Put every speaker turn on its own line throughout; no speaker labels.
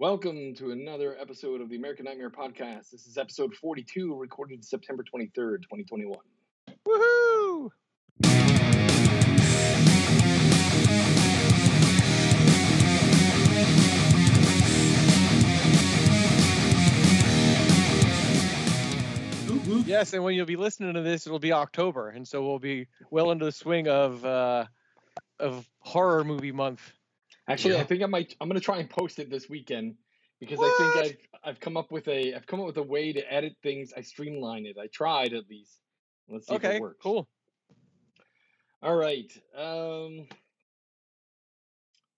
Welcome to another episode of the American Nightmare Podcast. This is episode 42, recorded September 23rd, 2021.
Woohoo! Yes, and when you'll be listening to this, it'll be October, and so we'll be well into the swing of uh, of horror movie month.
Actually, I think I might I'm gonna try and post it this weekend because I think I've I've come up with a I've come up with a way to edit things. I streamline it. I tried at least. Let's see if it works.
cool.
All right. Um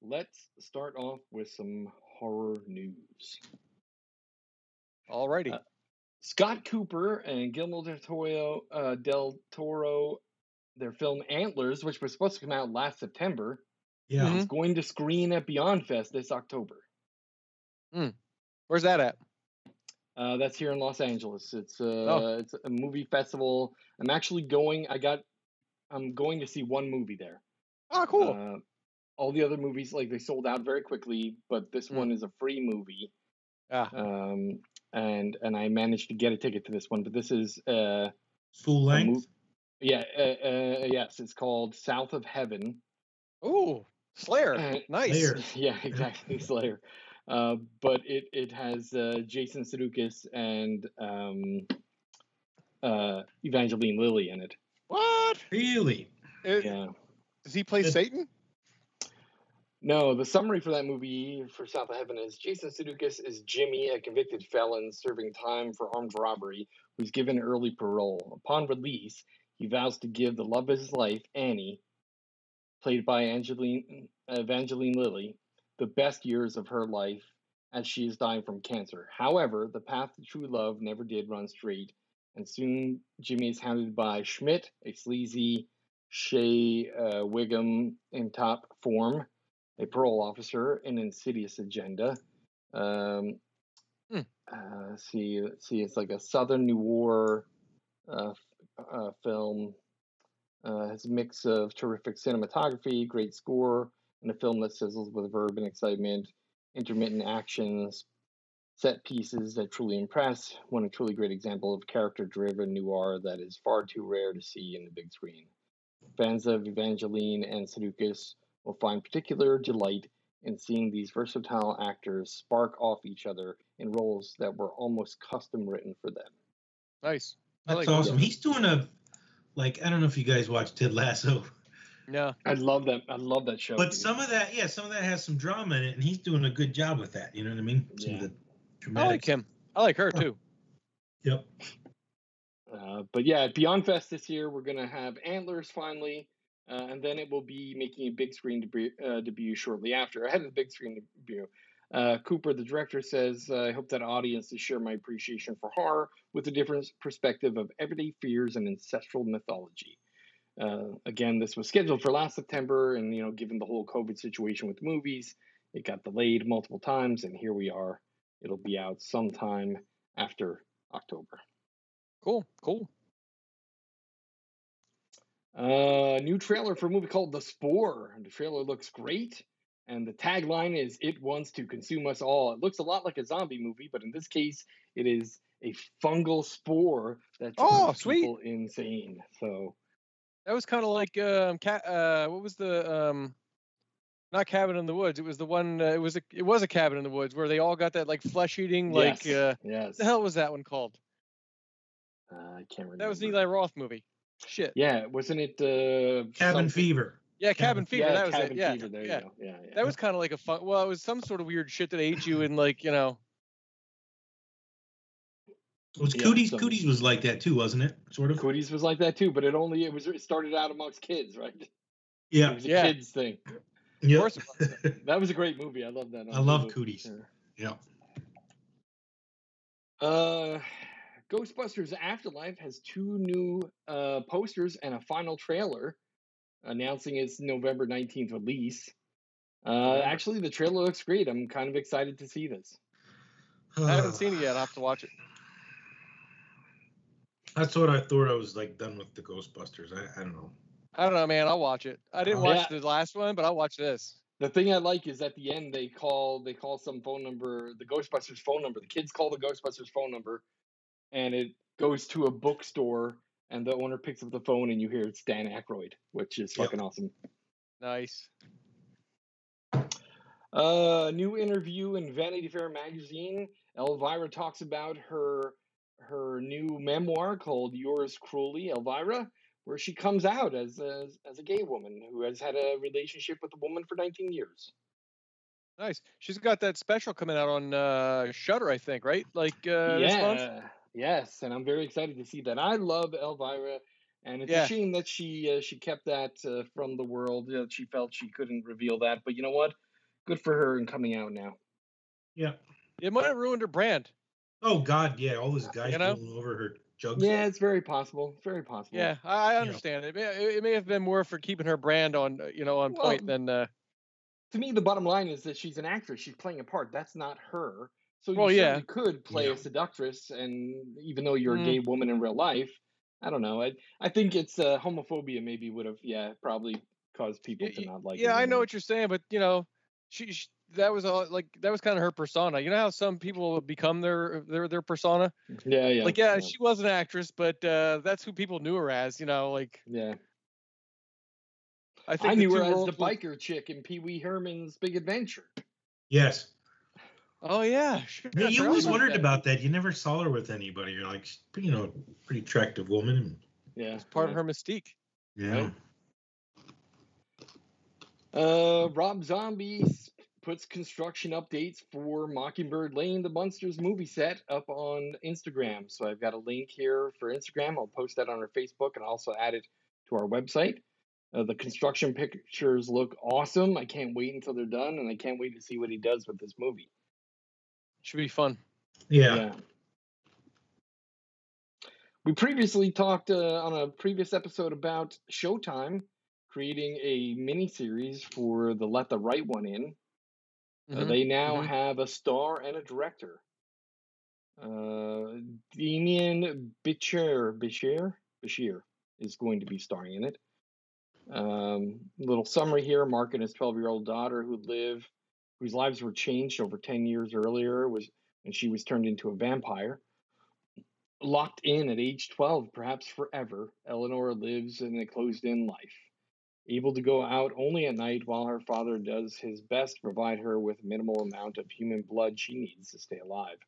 let's start off with some horror news.
Alrighty.
Uh, Scott Cooper and Guillermo del Toro, uh, del Toro, their film Antlers, which was supposed to come out last September,
Yeah.
Mhm.
is going to screen at Beyond Fest this October.
Where's that at?
Uh, that's here in Los Angeles. It's uh,
Oh.
it's a movie festival. I'm actually going. I got. I'm going to see one movie there.
Oh, cool.
Uh, all the other movies, like they sold out very quickly, but this
Mm.
one is a free movie.
ah,
Um, and and I managed to get a ticket to this one. But this is uh,
Full length.
mov- yeah, uh, uh, yes, it's called South of Heaven.
ooh, Slayer.
Uh,
nice.
Slayer.
Yeah, exactly, Slayer. Uh, but it it has uh, Jason Sudeikis and um, uh, Evangeline Lilly in it.
What?
Really?
It-
Yeah.
Does he play
It-
Satan?
No, the summary for that movie for South of Heaven is Jason Sudeikis is Jimmy, a convicted felon serving time for armed robbery, who's given early parole. Upon release, he vows to give the love of his life, Annie, played by Angeline Evangeline Lilly, the best years of her life as she is dying from cancer. However, the path to true love never did run straight, and soon Jimmy is hounded by Schmidt, a sleazy Shea uh, Whigham in top form, a parole officer, an insidious agenda. Um,
Hmm.
uh, see, see, it's like a Southern noir uh, uh, film. Uh, has a mix of terrific cinematography, great score, and a film that sizzles with verb and excitement, intermittent actions, set pieces that truly impress. One a truly great example of character-driven noir that is far too rare to see in the big screen. Fans of Evangeline and Sudeikis will find particular delight in seeing these versatile actors spark off each other in roles that were almost custom written for them.
Nice. I
That's
like
awesome.
that.
He's doing a like I don't know if you guys watch Ted Lasso,
No.
I love that. I love that show.
but
dude.
some of that, yeah, some of that has some drama in it, and he's doing a good job with that. You know what I mean? Some of
Yeah.
the
I like him. I like her
Huh.
too.
Yep.
Uh, but yeah, at Beyond Fest this year, we're gonna have Antlers finally, uh, and then it will be making a big screen debut, uh, debut shortly after. Ahead of the big screen debut, uh, Cooper, the director, says, uh, "I hope that audiences share my appreciation for horror with a different perspective of everyday fears and ancestral mythology." Uh, again, this was scheduled for last September, and you know, given the whole COVID situation with movies, it got delayed multiple times, and here we are. It'll be out sometime after October.
Cool. Cool.
Uh, new trailer for a movie called The Spore. The trailer looks great, and the tagline is "It wants to consume us all." It looks a lot like a zombie movie, but in this case, it is a fungal spore that's turns
Oh, sweet.
people insane. So
That was kind of like um, cat. Uh, what was the um, not cabin in the woods? It was the one. Uh, it was a. It was a cabin in the woods where they all got that like flesh eating. Like
yes,
uh,
yes,
what the hell was that one called?
Uh, I can't remember.
That was an Eli Roth movie. Shit.
Yeah, wasn't it? Uh,
Cabin
something-
Fever.
Yeah,
Cabin-
Cabin Fever.
Yeah,
that was
Cabin
it. Yeah.
Fever. There
yeah.
you go. Yeah, yeah.
That was kind of like a fun. Well, it was some sort of weird shit that ate you and like you know.
Was
Yeah,
Cooties?
some-
Cooties was like that too, wasn't it? Sort of.
Cooties was like that too, but it only it was it started out amongst kids, right? Yeah, It
Yeah.
was a
Yeah.
kids thing.
Yep.
course it
That was a great movie. I love that.
I love
Hulu.
Cooties.
Yeah.
yeah.
Uh, Ghostbusters Afterlife has two new uh, posters and a final trailer announcing its November 19th release. Uh, actually, the trailer looks great. I'm kind of excited to see this.
I haven't seen it yet. I'll have to watch it.
That's what I thought. I was like done with the Ghostbusters. I, I don't know.
I don't know, man. I'll watch it. I didn't watch
yeah.
the last one, but I'll watch this.
the thing I like is at the end they call they call some phone number, the Ghostbusters phone number. The kids call the Ghostbusters phone number, and it goes to a bookstore, and the owner picks up the phone, and you hear it's Dan Aykroyd, which is
Yep.
fucking awesome.
Nice.
Uh, new interview in Vanity Fair magazine. Elvira talks about her her new memoir called Yours Cruelly, Elvira, where she comes out as a, as a gay woman who has had a relationship with a woman for 19 years.
Nice. She's got that special coming out on uh Shutter, I think, right? Like uh this month?
yeah, yes, and I'm very excited to see that. I love Elvira, and it's
Yeah.
a shame that she uh, she kept that uh, from the world. Uh, she felt she couldn't reveal that, but you know what? Good for her in coming out now.
Yeah.
It might have ruined her brand.
Oh God, yeah. All those guys
You know?
rolling over her jugs.
Yeah, it's very possible. It's very possible.
Yeah, I, I
Yeah.
understand. It, may, it may have been more for keeping her brand on, uh, you know, on point than. Uh,
to me, the bottom line is that she's an actress. She's playing a part. That's not her. So you
Well, yeah.
certainly could play
Yeah.
a seductress, and even though you're
Mm.
a gay woman in real life, I don't know. I I think it's uh, homophobia. Maybe would have yeah probably caused people
y-
to not like.
yeah, I know what you're saying, but you know, she, she that was all like that was kind of her persona. You know how some people become their their their persona.
Yeah, yeah.
like, yeah,
yeah.
she was an actress, but uh, that's who people knew her as. You know, like
yeah.
I think
I
the
knew her as the
worlds
biker chick in Pee Wee Herman's Big Adventure.
Yes.
Oh yeah, sure.
Yeah,
I
you always wondered
that.
about that. You never saw her with anybody. You're like, you know, pretty attractive woman.
Yeah,
It's part
yeah.
of her mystique.
Yeah.
Right. Uh, Rob Zombie puts construction updates for Mockingbird Lane, the Munsters movie set, up on Instagram. So I've got a link here for Instagram. I'll post that on our Facebook and also add it to our website. Uh, the construction pictures look awesome. I can't wait until they're done, and I can't wait to see what he does with this movie.
Should be fun.
Yeah.
We previously talked uh, on a previous episode about Showtime creating a mini series for the Let the Right One In. Uh,
Mhm.
they now
mhm.
have a star and a director. Uh, Damien Bichir, Bashir, Bashir is going to be starring in it. Um, little summary here: Mark and his 12-year-old daughter, who live, whose lives were changed over 10 years earlier, was and she was turned into a vampire. Locked in at age 12, perhaps forever, Eleanor lives in a closed-in life able to go out only at night while her father does his best to provide her with minimal amount of human blood she needs to stay alive.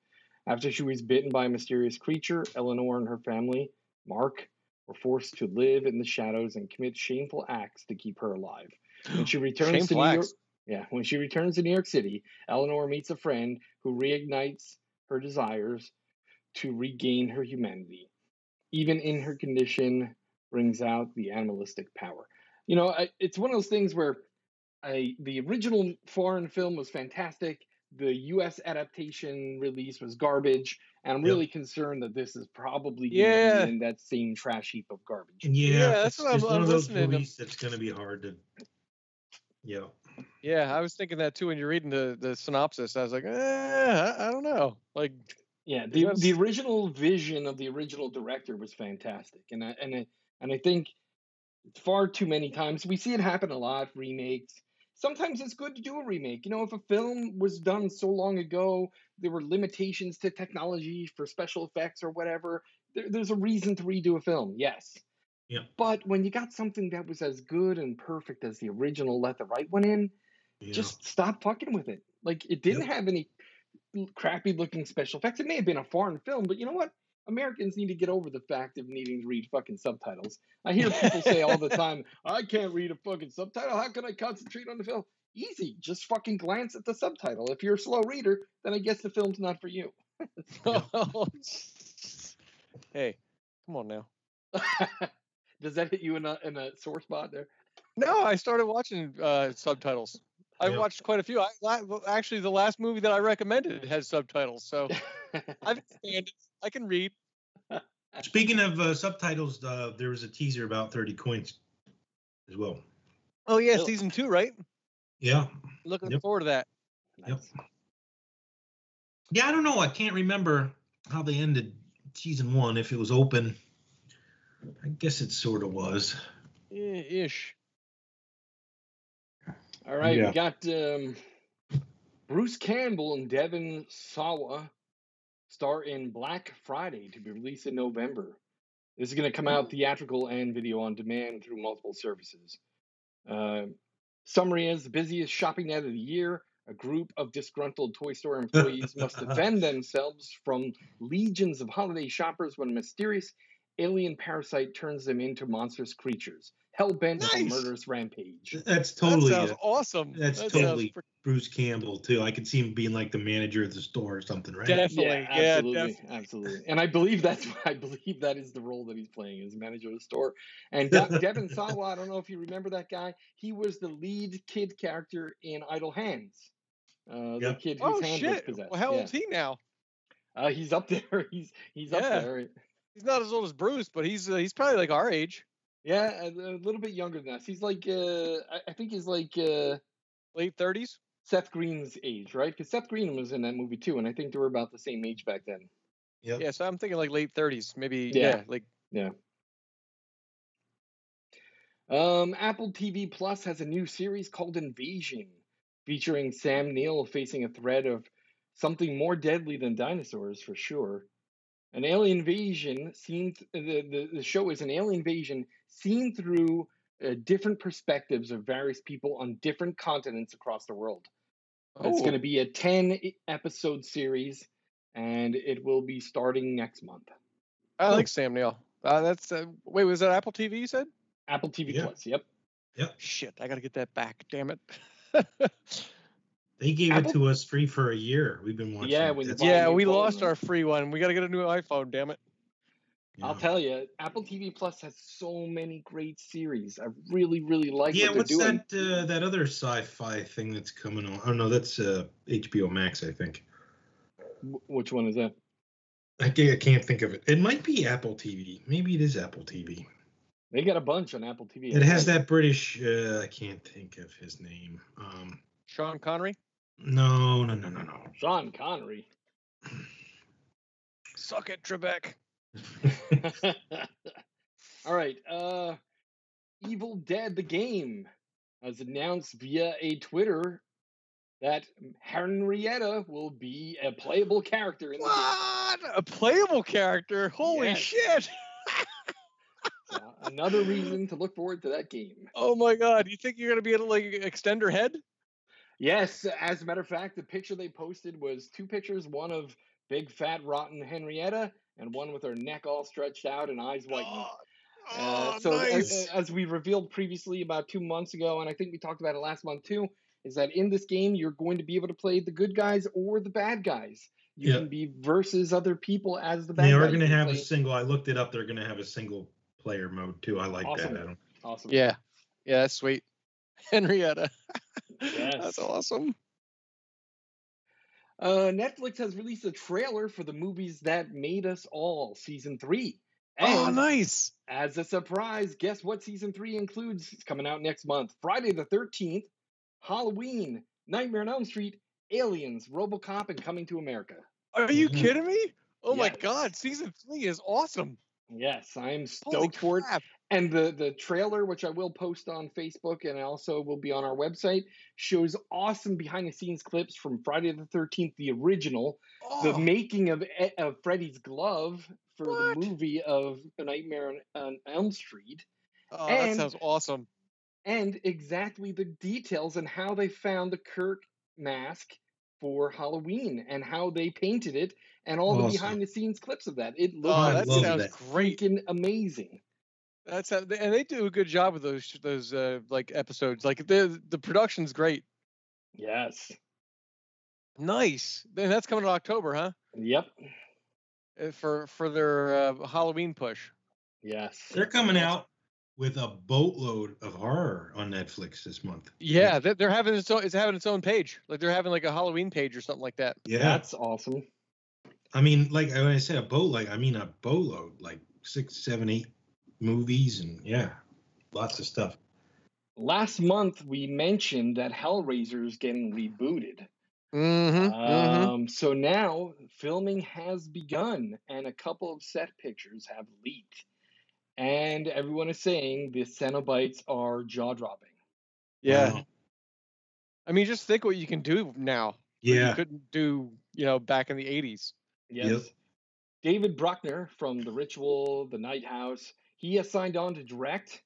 After she was bitten by a mysterious creature, Eleanor and her family, Mark, were forced to live in the shadows and commit shameful acts to keep her alive. When she returns to
Shameful
New York,
acts.
Yeah, when she returns to New York City, Eleanor meets a friend who reignites her desires to regain her humanity. Even in her condition, brings out the animalistic power. You know, I, it's one of those things where I the original foreign film was fantastic. The U.S. adaptation release was garbage, and I'm
Yep.
really concerned that this is probably going to
Yeah.
be in that same trash heap of garbage.
Yeah.
Yeah, that's
it's,
what I'm-
one
I'm
of those
listening
movies that's going to be hard to. Yeah.
Yeah, I was thinking that too when you're reading the the synopsis. I was like, eh, I, I don't know. Like,
Yeah, the
Yes.
the original vision of the original director was fantastic, and I, and I, and I think far too many times we see it happen a lot. Remakes. Sometimes it's good to do a remake. You know, if a film was done so long ago, there were limitations to technology for special effects or whatever. There, there's a reason to redo a film. Yes.
Yeah.
But when you got something that was as good and perfect as the original, let the right one in
yeah.
just stop fucking with it. Like it didn't have any crappy looking special effects. It may have been a foreign film, but you know what? Americans need to get over the fact of needing to read fucking subtitles. I hear people say all the time, I can't read a fucking subtitle. How can I concentrate on the film? Easy. Just fucking glance at the subtitle. If you're a slow reader, then I guess the film's not for you.
hey, come on now.
Does that hit you in a, in a sore spot there?
No, I started watching uh, subtitles. I
Yeah.
watched quite a few. I, actually, the last movie that I recommended has subtitles, so I understand it. I can read.
Speaking of uh, subtitles, uh, there was a teaser about 30 coins as well.
Oh yeah,
Really?
season two, right?
Yeah.
Looking
Yep.
forward to that.
Yep. Yeah, I don't know. I can't remember how they ended season one, if it was open. I guess it sort of was.
Eh, Ish.
All right,
Yeah.
we got um, Bruce Campbell and Devon Sawa star in Black Friday to be released in November. This is going to come out theatrical and video on demand through multiple services. Uh, summary is the busiest shopping night of the year. A group of disgruntled toy store employees must defend themselves from legions of holiday shoppers when a mysterious alien parasite turns them into monstrous creatures, hell bent on
Nice.
murderous rampage.
That's totally
that sounds awesome.
that's
That
totally-
sounds
Bruce Campbell too. I could see him being like the manager of the store or something, right?
Definitely.
Yeah,
Yeah,
absolutely,
definitely.
absolutely. And I believe that's I believe that is the role that he's playing as manager of the store. And De- Devon Sawa, I don't know if you remember that guy. He was the lead kid character in Idle Hands. Uh, the kid whose
Oh
hand was possessed.
Well, how
yeah.
old's he now?
Uh, he's up there. He's he's up there.
He's not as old as Bruce, but he's uh, he's probably like our age,
Yeah, a, a little bit younger than us. He's like uh, I, I think he's like uh,
late thirties.
Seth Green's age, right? Because Seth Green was in that movie too, and I think they were about the same age back then.
Yep.
Yeah, so I'm thinking like late thirties, maybe.
Yeah.
Yeah, like Yeah.
Um, Apple TV Plus has a new series called Invasion, featuring Sam Neill facing a threat of something more deadly than dinosaurs for sure. An alien invasion seen th- the, the the show is an alien invasion seen through uh, different perspectives of various people on different continents across the world. It's going to
Oh.
be a 10 e- episode series and it will be starting next month.
I like Sam Neill. Uh, that's uh, wait, was that Apple TV? You said?
Apple TV
Yeah.
Plus. Yep.
Shit, I gotta get that back. Damn it.
They gave
Apple-
it to us free for a year. We've been watching.
Yeah,
it.
when you
That's-
buy a
yeah, we
phone,
lost our free one. We gotta get a new iPhone. Damn it.
I'll tell you, Apple TV Plus has so many great series. I really, really like
yeah,
what they're
what's
doing.
that? Uh, that other sci-fi thing that's coming on? Oh no, that's uh, HBO Max, I think.
Wh- Which one is that?
I can't, I can't think of it. It might be Apple TV. Maybe it is Apple TV.
They got a bunch on Apple TV.
It has that British. Uh, I can't think of his name. Um,
Sean Connery.
No, no, no, no, no.
Sean Connery.
Suck it, Trebek.
All right. Uh, Evil Dead the game has announced via a Twitter that Henrietta will be a playable character in the game.
What? A playable character? Holy
Yes.
shit!
So, another reason to look forward to that game.
Oh my god! You think you're gonna be able to like extend her head?
Yes, as a matter of fact, the picture they posted was two pictures: one of big, fat, rotten Henrietta, and one with her neck all stretched out and eyes whitened.
Oh,
Uh,
oh,
so, as,
nice.
as we revealed previously about two months ago, and I think we talked about it last month too, is that in this game you're going to be able to play the good guys or the bad guys. You
Yeah.
can be versus other people as the bad
They are going to
can
have a single. I looked it up. They're going to have a single player mode too. I like
Awesome.
that. Adam.
awesome.
yeah, yeah, that's sweet. Henrietta.
Yes.
That's awesome.
Uh, Netflix has released a trailer for the movies that made us all season three.
oh, nice.
As a surprise, guess what season three includes? It's coming out next month. Friday the 13th, Halloween, Nightmare on Elm Street, Aliens, Robocop, and Coming to America.
Are you
Mhm.
kidding me? Oh my god, season three is awesome.
Yes, I'm stoked for it. And the, the trailer, which I will post on Facebook and also will be on our website, shows awesome behind the scenes clips from Friday the 13th, the original, the
Oh,
making of, of Freddy's glove for
What?
the movie of A Nightmare on, on Elm Street.
oh, that sounds awesome.
and exactly the details and how they found the Kirk mask for Halloween and how they painted it and all the behind the scenes clips of that. It
Oh,
looks
I
that sounds
that.
great.
freaking amazing.
That's how, and they do a good job with those those uh, like episodes. Like the the production's great.
Yes.
Nice. Then that's coming in October, huh?
Yep.
Uh, For for their uh, Halloween push.
Yes.
They're coming out with a boatload of horror on Netflix this month.
Yeah, they- they're having its own. It's having its own page. Like they're having like a Halloween page or something like that.
Yeah.
That's awesome.
I mean, like when I say a boat, like I mean a boatload, like six, seven, eight movies, and yeah, lots of stuff.
Last month we mentioned that Hellraiser is getting rebooted.
Mm-hmm.
Um, so now filming has begun, and a couple of set pictures have leaked, and everyone is saying the Cenobites are jaw dropping.
Yeah.
Wow.
I mean, just think what you can do now. that You couldn't do, you know, back in the 80s.
Yes.
Yep.
David Bruckner from The Ritual, The Night House, he has signed on to direct,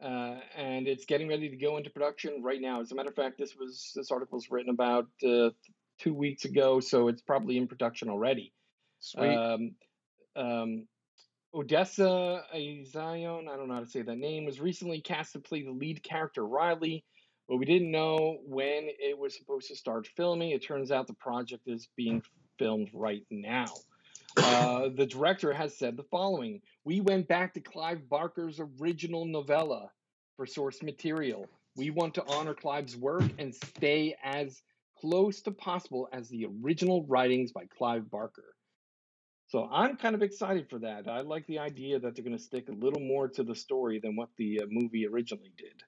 uh, and it's getting ready to go into production right now. As a matter of fact, this was this article was written about uh, two weeks ago, so it's probably in production already.
Sweet.
Um, um, Odessa Zion, I don't know how to say that name, was recently cast to play the lead character Riley, but we didn't know when it was supposed to start filming. It turns out the project is being filmed right now. Uh, the director has said the following We went back to Clive Barker's original novella for source material. We want to honor Clive's work and stay as close to possible as the original writings by Clive Barker. So I'm kind of excited for that. I like the idea that they're going to stick a little more to the story than what the uh, movie originally did.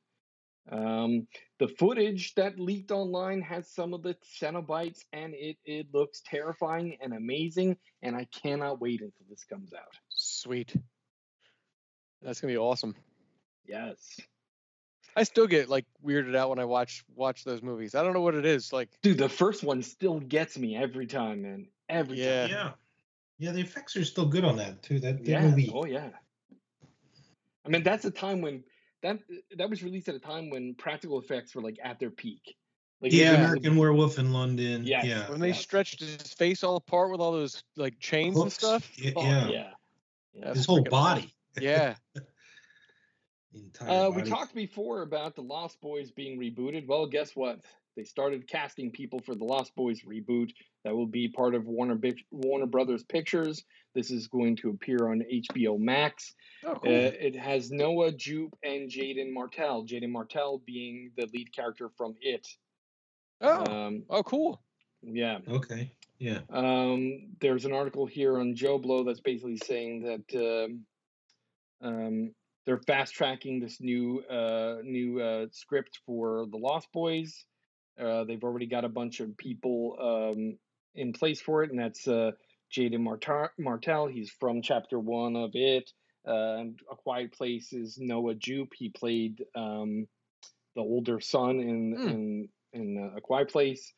Um, the footage that leaked online has some of the Cenobites, and it, it looks terrifying and amazing, and I cannot wait until this comes out.
Sweet. That's gonna be awesome.
Yes.
I still get like weirded out when I watch watch those movies. I don't know what it is. Like,
Dude, the first one still gets me every time, man. Every
Yeah.
time.
Yeah. Yeah, the effects are still good on that too. That, that
Yeah.
movie.
Oh, yeah. I mean, that's a time when that that was released at a time when practical effects were like at their peak. Like
yeah, American Werewolf in London.
Yes.
Yeah.
when they
yes.
stretched his face all apart with all those like chains and stuff.
Yeah.
Oh,
yeah.
Yeah. Yeah.
His whole body.
Yeah.
The entire
Uh, we talked before about the Lost Boys being rebooted. Well, guess what? They started casting people for the Lost Boys reboot. That will be part of Warner Warner Brothers Pictures. This is going to appear on HBO Max.
Oh,
Uh,
cool.
it has Noah Jupe and Jaeden Martell. Jaeden Martell being the lead character from It.
oh.
Um,
oh, cool.
yeah.
Okay. Yeah.
Um, there's an article here on JoBlo that's basically saying that um, um, they're fast tracking this new uh, new uh, script for the Lost Boys. Uh, they've already got a bunch of people um, in place for it, and that's uh, Jaeden Martar- Martell. He's from Chapter One of it. Uh, and A Quiet Place is Noah Jupe. He played um, the older son in
Hmm.
in in uh, A Quiet Place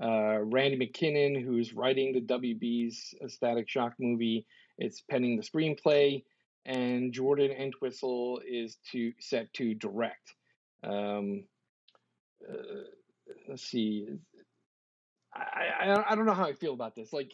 uh, Randy McKinnon, who's writing the WB's Static Shock movie, it's penning the screenplay, and Jordan Entwistle is to set to direct. Um, uh, let's see. I, I I don't know how I feel about this. Like,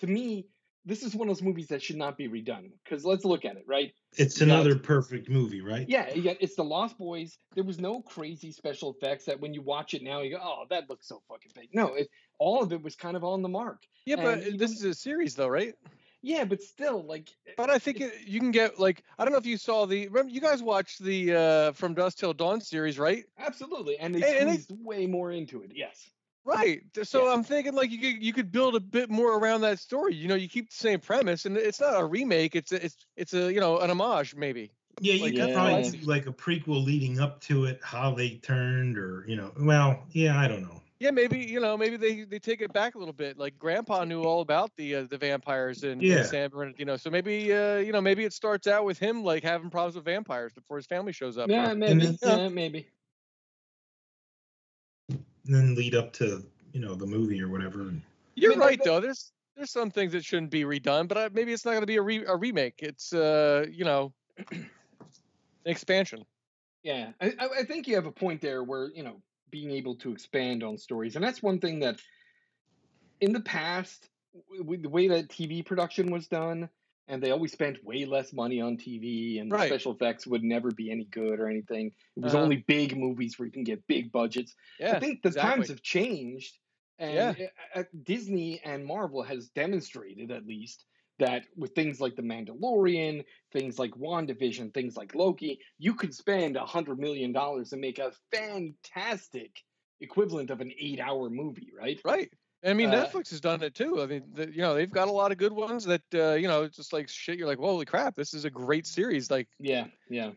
to me, this is one of those movies that should not be redone. Because let's look at it, right?
It's
You got-
another perfect movie, right?
Yeah, you got, it's the Lost Boys. There was no crazy special effects that when you watch it now, you go, "Oh, that looks so fucking fake." No, it, all of it was kind of on the mark.
Yeah, but
and
this is a series though, right?
Yeah, but still, like,
But I think it, you can get like I don't know if you saw the remember you guys watched the uh From Dusk Till Dawn series, right?
absolutely, and they
And- and they-
way more into it. Yes.
Right. So
Yeah.
I'm thinking like you could you could build a bit more around that story. You know, you keep the same premise, and it's not a remake. It's a, it's it's a you know an homage maybe.
Yeah, you
Like,
could
yeah.
probably do like a prequel leading up to it, how they turned, or you know, well, yeah, I don't know.
Yeah, maybe you know maybe they they take it back a little bit. Like Grandpa knew all about the uh, the vampires and,
Yeah.
and San Bernardino. You know, so maybe uh you know maybe it starts out with him like having problems with vampires before his family shows up. or-
Yeah, maybe.
then-
yeah, maybe.
And then lead up to you know the movie or whatever.
You're
mean,
right
that-
though. There's there's some things that shouldn't be redone, but uh, maybe it's not going to be a, re- a remake. It's uh you know an expansion.
Yeah, I, I I think you have a point there where you know being able to expand on stories, and that's one thing that in the past, w- the way that TV production was done, and they always spent way less money on TV, and the
Right.
special effects would never be any good or anything. It was
Uh-huh.
only big movies where you can get big budgets.
Yeah,
I think the
exactly.
times have changed, and
Yeah.
uh, uh, Disney and Marvel has demonstrated at least that with things like The Mandalorian, things like WandaVision, things like Loki, you could spend a hundred million dollars and make a fantastic equivalent of an eight-hour movie, right?
Right. I mean,
Uh,
Netflix has done it too. I mean, the, you know, they've got a lot of good ones that uh, you know, just like shit. You're like, holy crap, this is a great series. Like,
Yeah, yeah,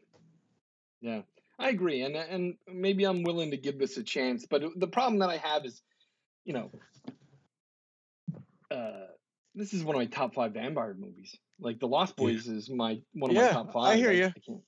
yeah. I agree, and and maybe I'm willing to give this a chance. But the problem that I have is, you know, uh, this is one of my top five vampire movies. Like The Lost
Yeah.
Boys is my one of
Yeah,
my top
I
five.
hear ya.
I can't.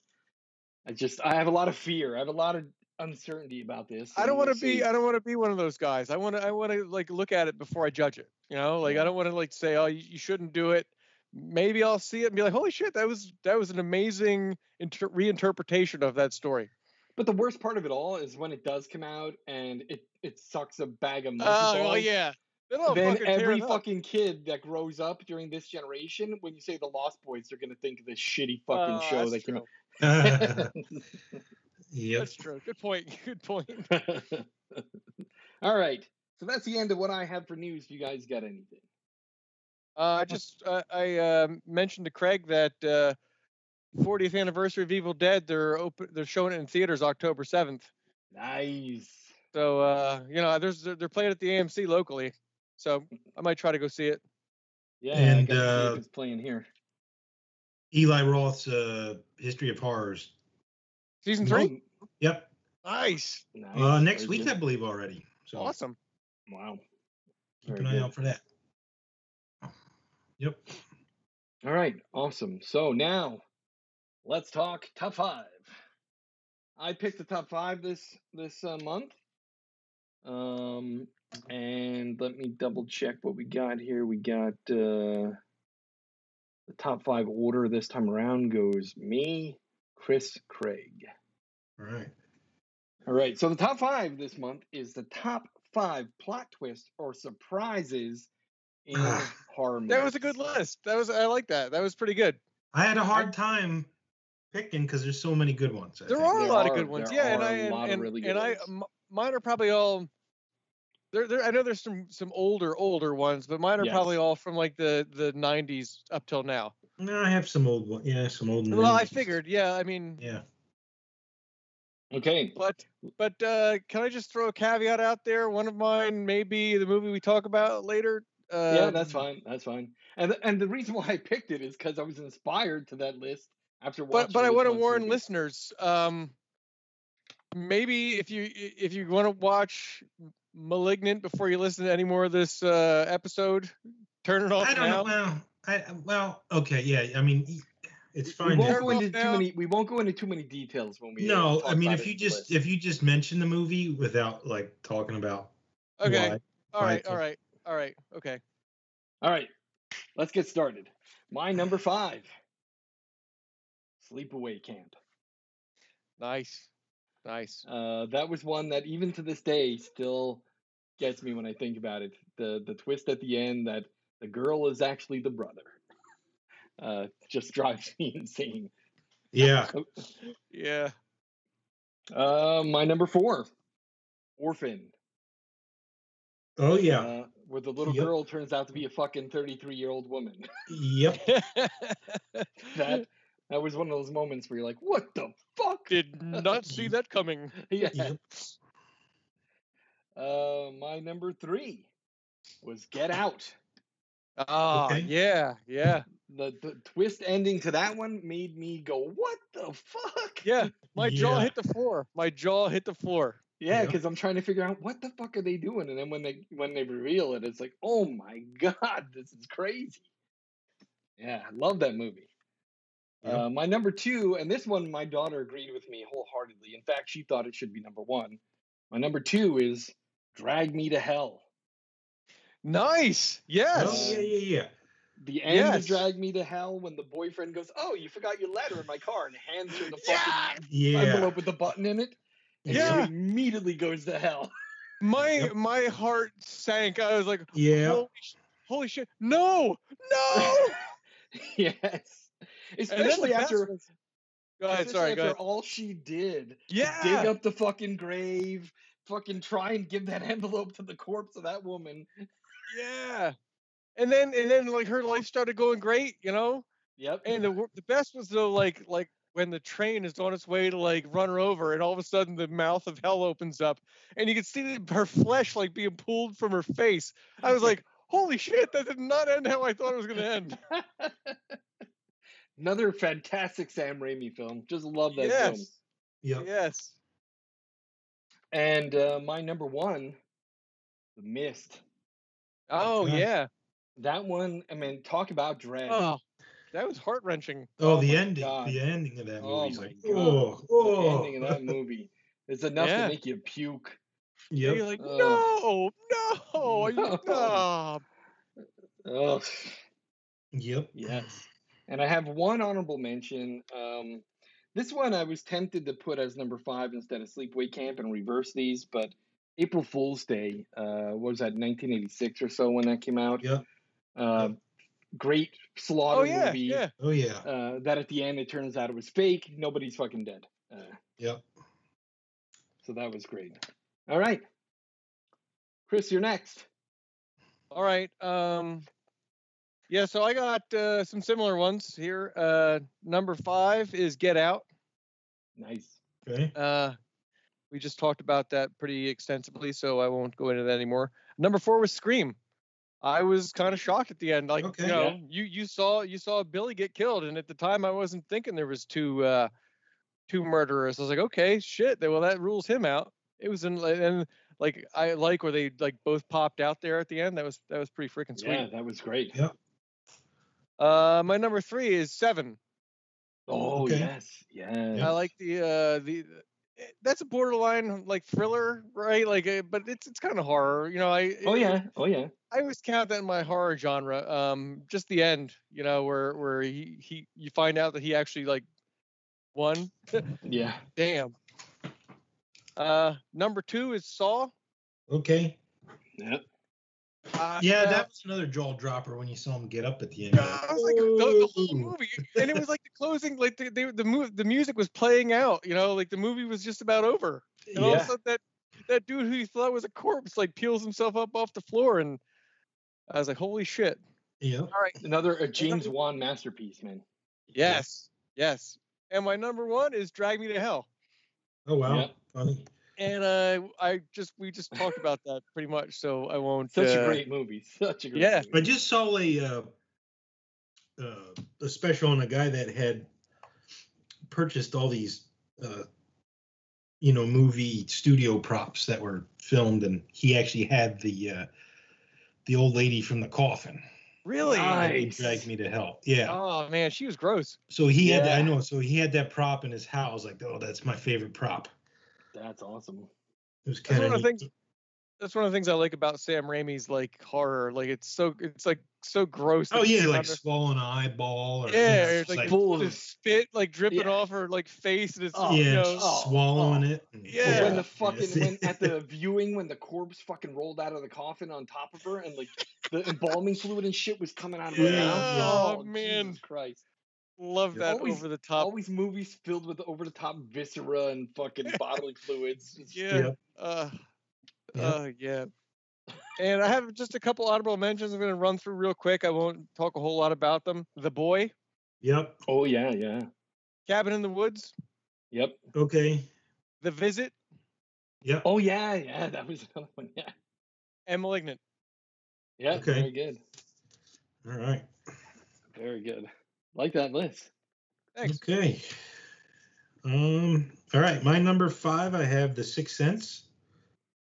I just I have a lot of fear. I have a lot of uncertainty about this.
I don't want to be. I don't want to be one of those guys. I want to. I want to like look at it before I judge it. You know, like I don't want to like say, oh, you, you shouldn't do it. Maybe I'll see it and be like, holy shit, that was that was an amazing inter- reinterpretation of that story.
But the worst part of it all is when it does come out and it it sucks a bag of monkey
Oh, well, yeah. Then, I'll fucking
every
up.
fucking kid that grows up during this generation, when you say the Lost Boys, they're gonna think of this shitty fucking
Oh,
show
that's
that came
true.
out.
yep.
That's true. Good point. Good point.
All right. So that's the end of what I have for news. If you guys got anything?
Uh, I just uh, I uh, mentioned to Craig that uh, 40th anniversary of Evil Dead. They're open. They're showing it in theaters October 7th.
Nice.
So uh, you know, there's they're they're playing at the AMC locally. So I might try to go see it.
Yeah,
And,
gotta
uh,
it's playing here.
Eli Roth's uh, History of Horrors.
Season three.
Yep.
Nice.
Nice.
Uh, next
Very
week,
good.
I believe already. So
Awesome.
Wow.
keep
Very
an eye out for that. Yep.
All right, awesome. So now let's talk top five. I picked the top five this this uh, month. Um, and let me double check what we got here. We got uh, the top five order this time around goes me, Chris, Craig.
All right.
All right, so the top five this month is the top five plot twists or surprises in
Ah,
horror movies.
That was a good list. That was I like that. That was pretty good.
I had a hard time picking because there's so many good ones. I
There
think.
are a
There
lot of good ones. Yeah, and I and,
lot
and,
really good
and I mine are probably all. There, there. I know there's some some older older ones, but mine are probably all from like the the 90s up till now.
No, I have some old one. Yeah, some old. Ones.
Well, I figured. Yeah, I mean,
Yeah.
Okay.
but but uh, can I just throw a caveat out there? One of mine may be the movie we talk about later. Uh,
yeah, that's fine. That's fine. And the, and the reason why I picked it is because I was inspired to that list after watching.
But but I want to warn
movie.
listeners. Um, maybe if you if you want to watch *Malignant* before you listen to any more of this uh, episode, turn it off
I don't
now.
know. Well, I well, okay, yeah. I mean, it's fine.
We
won't
go into too many. We won't go into too many details when we. uh,
no,
talk
I mean,
about
if you just
list.
if you just mention the movie without like talking about
Okay.
why,
All right.
Right,
All
so-
right. All right. Okay.
All right, let's get started. My number five. Sleepaway Camp.
Nice. Nice.
Uh, that was one that even to this day still gets me when I think about it. The the twist at the end that the girl is actually the brother. Uh, just drives me insane.
yeah,
Yeah.
Uh, my number four, Orphan.
oh yeah,
Uh, where the little
Yep.
girl turns out to be a fucking 33 year old woman.
yep.
that that was one of those moments where you're like, what the fuck?
Did not see that coming.
yeah.
Yep.
Uh, my number three was Get Out.
Ah,
Okay.
yeah, yeah,
The, the twist ending to that one made me go, what the fuck?
yeah. My jaw hit the floor. My jaw hit the floor.
Yeah,
Yeah.
because I'm trying to figure out what the fuck are they doing, and then when they when they reveal it, it's like, oh my god, this is crazy. Yeah, I love that movie.
Yep.
Uh, my number two, and this one, my daughter agreed with me wholeheartedly. In fact, she thought it should be number one. My number two is Drag Me to Hell.
Nice. Yes.
Oh yeah, yeah, yeah.
The end
Yes.
of Drag Me to Hell when the boyfriend goes, "Oh, you forgot your letter in my car," and hands her the fucking
Yeah.
envelope with the button in it. And
Yeah.
she immediately goes to hell.
My
Yep.
my heart sank. I was like,
Yeah.
holy, holy shit! No, no.
yes. Especially after,
was- Go ahead. Sorry.
after
Go ahead.
all she did
Yeah.
dig up the fucking grave, fucking try and give that envelope to the corpse of that woman.
Yeah. And then and then like her life started going great, you know.
Yep.
And the the best was though like like when the train is on its way to like run her over, and all of a sudden the mouth of hell opens up, and you can see her flesh like being pulled from her face. I was like, holy shit, that did not end how I thought it was gonna end.
Another fantastic Sam Raimi film. Just love that film.
yes.
Yep.
Yes.
And uh, my number one, The Mist.
Oh
Okay.
yeah.
That one, I mean, talk about dread.
Oh, that was heart wrenching.
Oh,
Oh
the ending.
God.
The ending of that
Oh
movie is
my
like,
God.
oh,
the
oh.
ending of that movie. It's enough
Yeah.
to make you puke.
And
Yep.
You're like,
Uh,
no, no, are you,
no.
no.
Ugh.
Yep.
Yes. And I have one honorable mention. Um, this one I was tempted to put as number five instead of Sleepaway Camp and reverse these, but April Fool's Day, uh, what was that, 1986 or so when that came out?
Yeah.
Uh, Great slaughter
Oh yeah,
movie.
yeah.
Oh yeah.
Uh, that at the end it turns out it was fake. Nobody's fucking dead. Uh,
Yep.
so that was great. All right. Chris, you're next.
All right. Um, yeah. So I got uh, some similar ones here. Uh, number five is Get Out.
Nice.
Okay.
Uh, we just talked about that pretty extensively, so I won't go into that anymore. Number four was Scream. I was kind of shocked at the end. Like,
Okay.
you know,
Yeah.
you you saw you saw Billy get killed, and at the time I wasn't thinking there was two uh, two murderers. I was like, okay, shit. Well, that rules him out. It was in and like I like where they like both popped out there at the end. That was that was pretty freaking sweet.
Yeah, that was great.
Yep.
Uh, my number three is Seven.
Oh
Okay.
yes, yes.
I like the uh the eh, that's a borderline like thriller, right? Like, uh, but it's it's kind of horror, you know. I
Oh yeah, oh yeah.
I always count that in my horror genre. Um, just the end, you know, where where he he you find out that he actually like won.
Yeah.
Damn. Uh, number two is Saw.
Okay.
Yeah.
Uh,
Yeah,
uh,
that was another jaw dropper when you saw him get up at the end.
Yeah, I was like the, the whole movie, and it was like the closing, like the the the, mu- the music was playing out. You know, like the movie was just about over. And all of a sudden, that that dude who you thought was a corpse like peels himself up off the floor, and I was like, "Holy shit!"
Yep.
All right,
Another a James Wan masterpiece, man.
yes, yes. And my number one is "Drag Me to Hell,"
Oh wow.
Yep.
Funny.
And uh, I just we just talked about that pretty much, so I won't.
Such a
uh,
great movie. Such a great
yeah.
I just saw a uh, uh, a special on a guy that had purchased all these uh, you know movie studio props that were filmed, and he actually had the uh, the old lady from the coffin.
Really?
Nice.
Dragged me to hell. Yeah.
Oh man, she was gross.
So he had that, I know. So he had that prop in his house. Like, oh, that's my favorite prop.
That's awesome.
It was
That's
kind
one
of
of the things. That's one of the things I like about Sam Raimi's like horror. Like it's so it's like so gross.
Oh yeah, like
kinda-
swallowing eyeball. Or,
Yeah,
you know,
it's like,
like
full
spit like dripping
Yeah.
off her like face, and it's
Oh,
yeah,
know,
Oh,
swallowing
oh.
it. and-
Yeah.
when the fucking
Yes.
when at the viewing when the corpse fucking rolled out of the coffin on top of her and like the embalming fluid and shit was coming out of her
Yeah.
mouth.
Oh, oh man.
Jesus Christ!
Love that
Always-
over the top.
Always movies filled with over the top viscera and fucking bodily fluids. It's-
Yeah.
Yep.
Uh,
Yep.
uh, yeah. And I have just a couple honorable mentions. I'm going to run through real quick. I won't talk a whole lot about them. The Boy,
Yep.
Oh yeah, yeah.
Cabin in the Woods,
Yep.
Okay.
The Visit,
Yep.
Oh yeah, yeah. That was another one. Yeah.
and Malignant.
Yeah.
Okay.
Very good.
All right.
Very good. Like that list.
Thanks.
Okay. Um. All right. My number five. I have the Sixth Sense.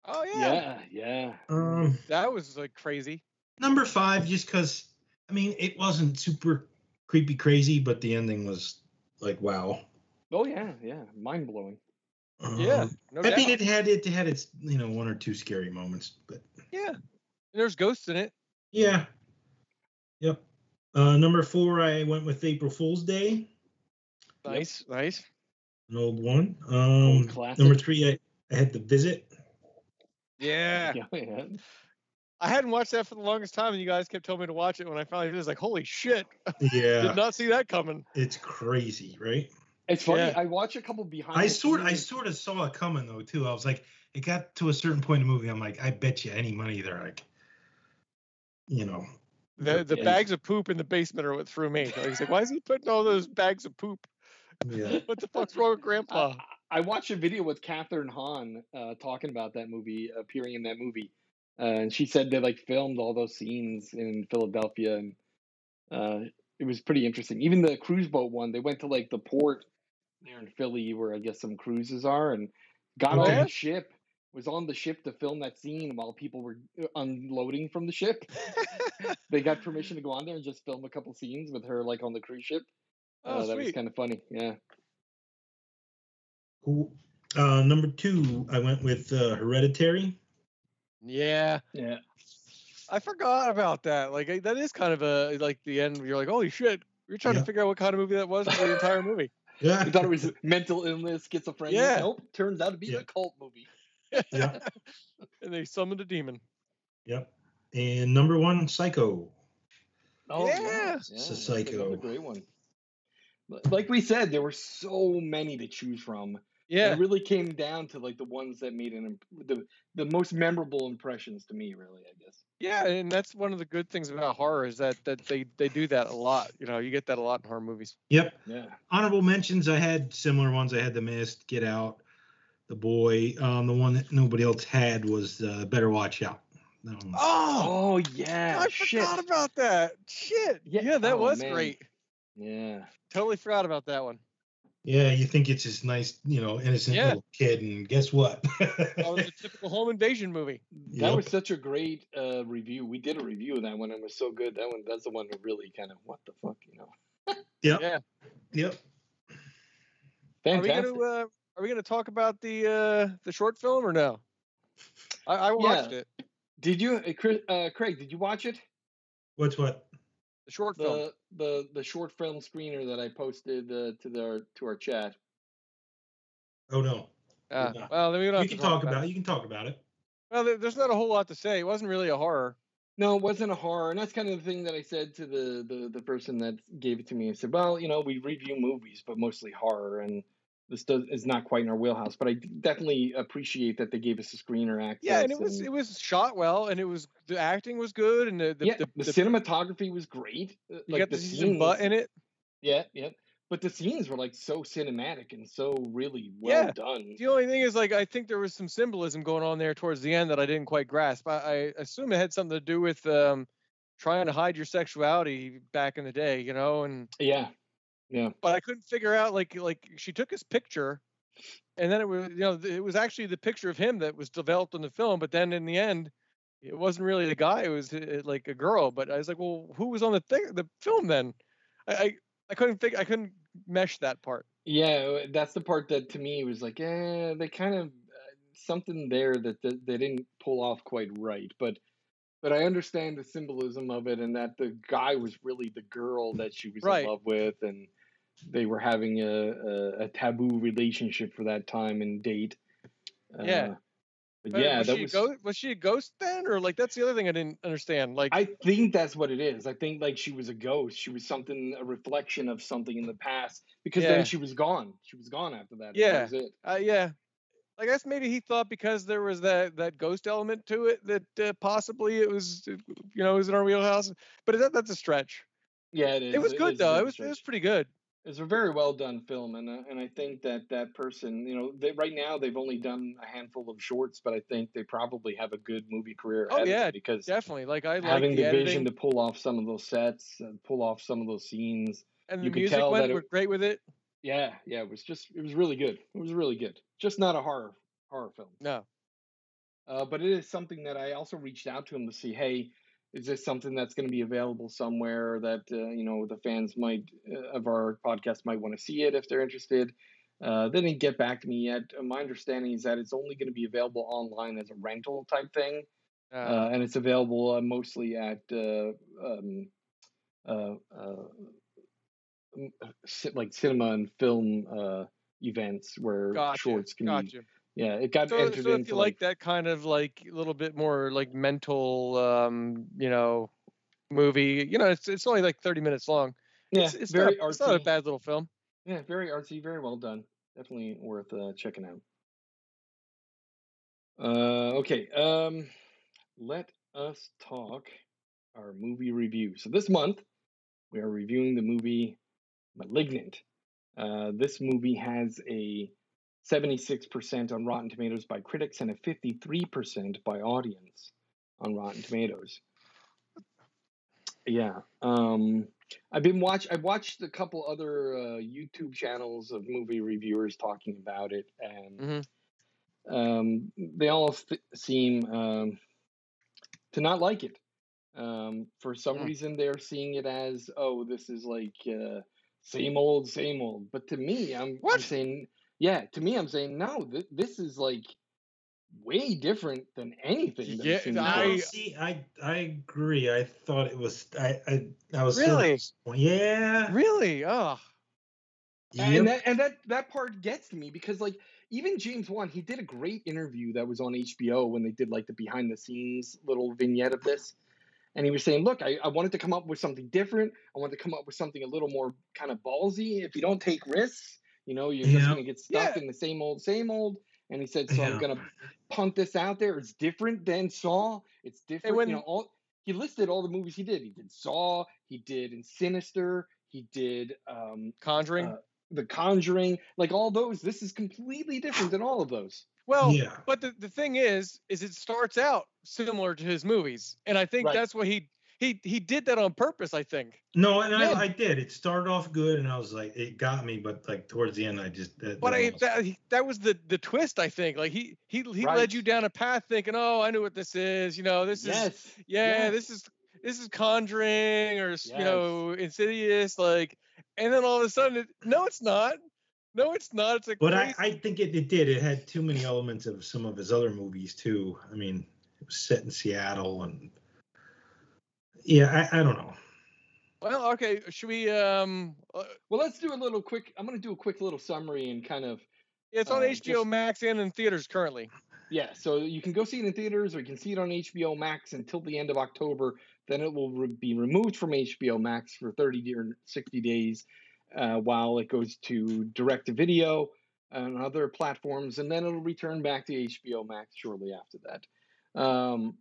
Oh yeah.
Yeah. Yeah.
Um.
that was like crazy.
Number five, just because I mean, it wasn't super creepy crazy, but the ending was like wow.
Oh yeah. Yeah. Mind blowing.
Yeah,
Um,
no
I
doubt.
mean, it had it had its you know one or two scary moments, but
yeah, and there's ghosts in it.
yeah. Yep. Uh, number four, I went with April Fool's Day,
Nice, nice.
an old one. Um,
classic.
number three, I, I had the visit.
Yeah.
Yeah. yeah.
I hadn't watched that for the longest time, and you guys kept telling me to watch it. When I finally did, it was like, holy shit!
Yeah,
Did not see that coming.
it's crazy, right?
It's funny.
Yeah.
I watch a couple behind.
I sort I sort of saw it coming though too. I was like, it got to a certain point in the movie. I'm like, I bet you any money they're like, you know,
The the bags of poop in the basement are what threw me. Like, he's like, why is he putting all those bags of poop?
yeah,
What the fuck's wrong with Grandpa?
I, I watched a video with Kathryn Hahn uh, talking about that movie, appearing in that movie, uh, and she said they like filmed all those scenes in Philadelphia, and uh, it was pretty interesting. Even the cruise boat one, they went to like the port there in Philly, where I guess some cruises are, and got
Okay.
on the ship. Was on the ship to film that scene while people were uh, unloading from the ship. they got permission to go on there and just film a couple scenes with her like on the cruise ship.
Oh,
Uh, that was kind of funny. Yeah.
cool. Uh, number two, I went with uh, Hereditary.
Yeah,
Yeah.
I forgot about that. Like I- that is kind of a like the end. You're like, holy shit! You're trying
Yeah.
to figure out what kind of movie that was for the entire movie.
Yeah,
I thought it was mental illness, schizophrenia.
Yeah.
Nope. Turns out to be
Yeah.
a cult movie.
Yeah,
and they summoned a demon.
yep. And number one, Psycho.
Oh
Yeah.
yeah,
It's a
that's
psycho.
Another great one. Like we said, there were so many to choose from.
Yeah,
It really came down to like the ones that made an imp- the the most memorable impressions to me. Really, I guess.
yeah, and that's one of the good things about horror is that that they they do that a lot. You know, you get that a lot in horror movies.
Yep.
Yeah.
Honorable mentions. I had similar ones. I had The Mist, Get Out, The Boy. Um, the one that nobody else had was uh, Better Watch Out.
Oh,
Oh yeah.
I
shit.
forgot about that. Shit.
Yeah,
Yeah, that
oh,
was
man.
great.
Yeah.
Totally forgot about that one.
Yeah, you think it's this nice, you know, innocent
Yeah.
little kid, and guess what?
That was a typical home invasion movie.
That was such a great uh, review. We did a review of that one. and It was so good. That one. That's the one that really kind of what the fuck, you know.
Yep.
Yeah.
Yep.
Are we
Fantastic.
gonna uh, Are we gonna talk about the uh, the short film or no? I, I watched
Yeah.
it.
Did you, uh, Chris, uh, Craig? Did you watch it?
What's what?
The short film.
The the the short film screener that I posted uh, to the to our chat.
Oh no. Yeah.
well, then we don't have
You
to
can talk
about.
about. it. You can talk about it.
Well, there's not a whole lot to say. It wasn't really a horror.
No, it wasn't a horror, and that's kind of the thing that I said to the, the the person that gave it to me. I said, "Well, you know, we review movies, but mostly horror, and this does is not quite in our wheelhouse. But I definitely appreciate that they gave us a screener access.
Yeah, and it was it was shot well, and it was the acting was good, and the the,
yeah,
the,
the,
the-
cinematography was great. uh,
you
Like
got
the
the season butt in it.
yeah, yeah. But the scenes were like so cinematic and so really well
Yeah.
done.
The only thing is, like, I think there was some symbolism going on there towards the end that I didn't quite grasp. I, I assume it had something to do with um, trying to hide your sexuality back in the day, you know, and
Yeah, yeah.
but I couldn't figure out like like she took his picture, and then it was you know it was actually the picture of him that was developed in the film, but then in the end, it wasn't really the guy; it was uh, like a girl. But I was like, well, who was on the thing, the film then? I I, I couldn't figure, I couldn't mesh that part.
Yeah, that's the part that to me was like, eh, they kind of uh, something there that th- they didn't pull off quite right. But but I understand the symbolism of it, and that the guy was really the girl that she was
Right.
in love with, and they were having a, a, a taboo relationship for that time and date.
Yeah.
Uh, but
But
yeah,
was
that
she
was.
a ghost? Was she a ghost then, or like that's the other thing I didn't understand? Like,
I think that's what it is. I think like she was a ghost. She was something, a reflection of something in the past. Because
Yeah.
then she was gone. She was gone after that.
Yeah.
that was it.
Uh, yeah. I guess maybe he thought because there was that that ghost element to it that uh, possibly it was uh, you know it was in our wheelhouse. But that, that's a stretch.
Yeah, it is.
It was good though. It was it was pretty good.
It's a very well done film, and uh, and I think that that person, you know, they, right now they've only done a handful of shorts, but I think they probably have a good movie career.
Oh,
ahead of them
yeah,
because
Definitely. Like I like
having
the,
the, vision to pull off some of those sets, and pull off some of those scenes.
and
you
the music
tell
went great with it.
Yeah, yeah, it was just it was really good. It was really good. Just not a horror horror film.
No.
Uh, but it is something that I also reached out to him to see, hey, is this something that's going to be available somewhere that uh, you know the fans might uh, of our podcast might want to see it if they're interested? Uh, they didn't get back to me yet. Uh, my understanding is that it's only going to be available online as a rental type thing,
Uh,
uh, and it's available uh, mostly at uh, um, uh, uh, m- uh, ci- like cinema and film uh, events where
gotcha.
shorts can be. Yeah, it got
So,
entered
so if
into
you like that kind of like a little bit more like mental, um, you know, movie, you know, it's it's only like thirty minutes long.
yeah,
it's, it's
very
not,
artsy.
It's not a bad little film.
Yeah, very artsy, very well done. Definitely worth uh, checking out. Uh, okay, um, let us talk our movie review. So this month we are reviewing the movie *Malignant*. Uh, this movie has a 76% on Rotten Tomatoes by critics and a 53% by audience on Rotten Tomatoes. Yeah. Um, I've been watch. I watched a couple other uh, YouTube channels of movie reviewers talking about it, and
hmm
um, they all th- seem um, to not like it. Um, for some
Hmm.
reason, they're seeing it as, oh, this is like uh, same old, same old. But to me, I'm, I'm saying, Yeah, to me, I'm saying no. Th- this is like way different than anything. That
Yeah,
we've seen
I-
before.
See, I I agree. I thought it was. I I, I was
Really?
Sort of, yeah.
Really? Oh,
Yep.
And that and that that part gets to me because like even James Wan, he did a great interview that was on HBO when they did like the behind the scenes little vignette of this. And he was saying, look, I, I wanted to come up with something different. I wanted to come up with something a little more kind of ballsy. If you don't take risks, you know, you're just gonna get stuck
Yeah.
in the same old, same old. And he said, so I'm gonna punt this out there. It's different than Saw. It's different.
when-
you know, all he listed all the movies he did. He did Saw. He did in Sinister. He did um,
Conjuring.
Uh, The Conjuring, like all those. This is completely different than all of those.
Well,
yeah.
but the, the thing is, is it starts out similar to his movies, and I think
Right.
that's what he he he did that on purpose. I think.
No, and I, I did. It started off good, and I was like, it got me, but like towards the end, I just. That,
But
that
I,
lost
that, that was the the twist. I think like he he he
Right.
led you down a path thinking, oh, I knew what this is. You know, this is yeah,
yes.
this is this is Conjuring or s- you know Insidious. Like, and then all of a sudden, it, no, it's not. No, it's not. It's a
But I, I think it, it did. It had too many elements of some of his other movies too. I mean, it was set in Seattle, and yeah, I, I don't know.
well, okay. Should we? Um, uh,
Well, let's do a little quick. I'm going to do a quick little summary and kind of
it's on
Uh,
HBO
just-
Max and in theaters currently.
yeah. So you can go see it in theaters, or you can see it on HBO Max until the end of October. Then it will re- be removed from HBO Max for 30 or 60 days, uh, while it goes to direct to video and other platforms, and then it'll return back to HBO Max shortly after that. Um,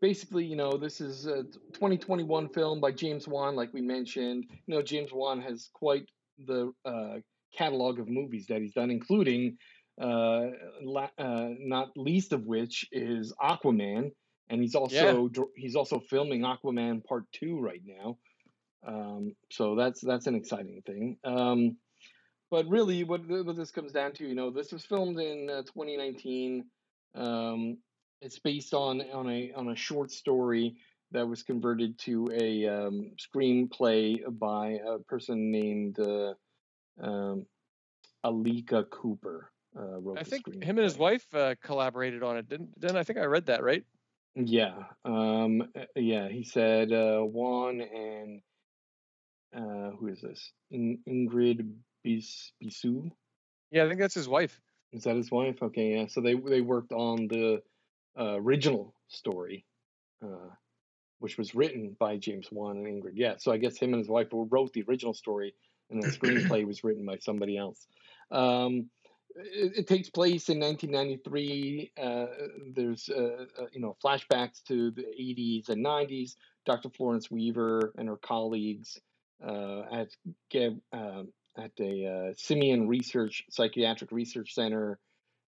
basically, you know, this is a 2021 film by James Wan, like we mentioned. You know, James Wan has quite the uh, catalog of movies that he's done, including uh, la- uh, not least of which is Aquaman, and he's also dir- he's also filming Aquaman Part Two right now. Um, so that's that's an exciting thing. Um, but really, what, what this comes down to, you know, this was filmed in uh, 2019. Um, it's based on on a on a short story that was converted to a um, screenplay by a person named uh, um, Akela Cooper. Uh, wrote
I think him and his wife uh, collaborated on it. Didn't? Didn't I think I read that right?
Yeah, um, uh, yeah. He said uh, Wan and uh, who is this? In- Ingrid Bis- Bisu.
Yeah, I think that's his wife.
Is that his wife? Okay, yeah. So they they worked on the uh, original story, uh, which was written by James Wan and Ingrid. Yeah. So I guess him and his wife wrote the original story, and the screenplay was written by somebody else. Um, it, it takes place in 1993. Uh, there's uh, uh, you know flashbacks to the 80s and 90s. Dr. Florence Weaver and her colleagues at Gab, um at a uh, Simion Research Psychiatric Research Center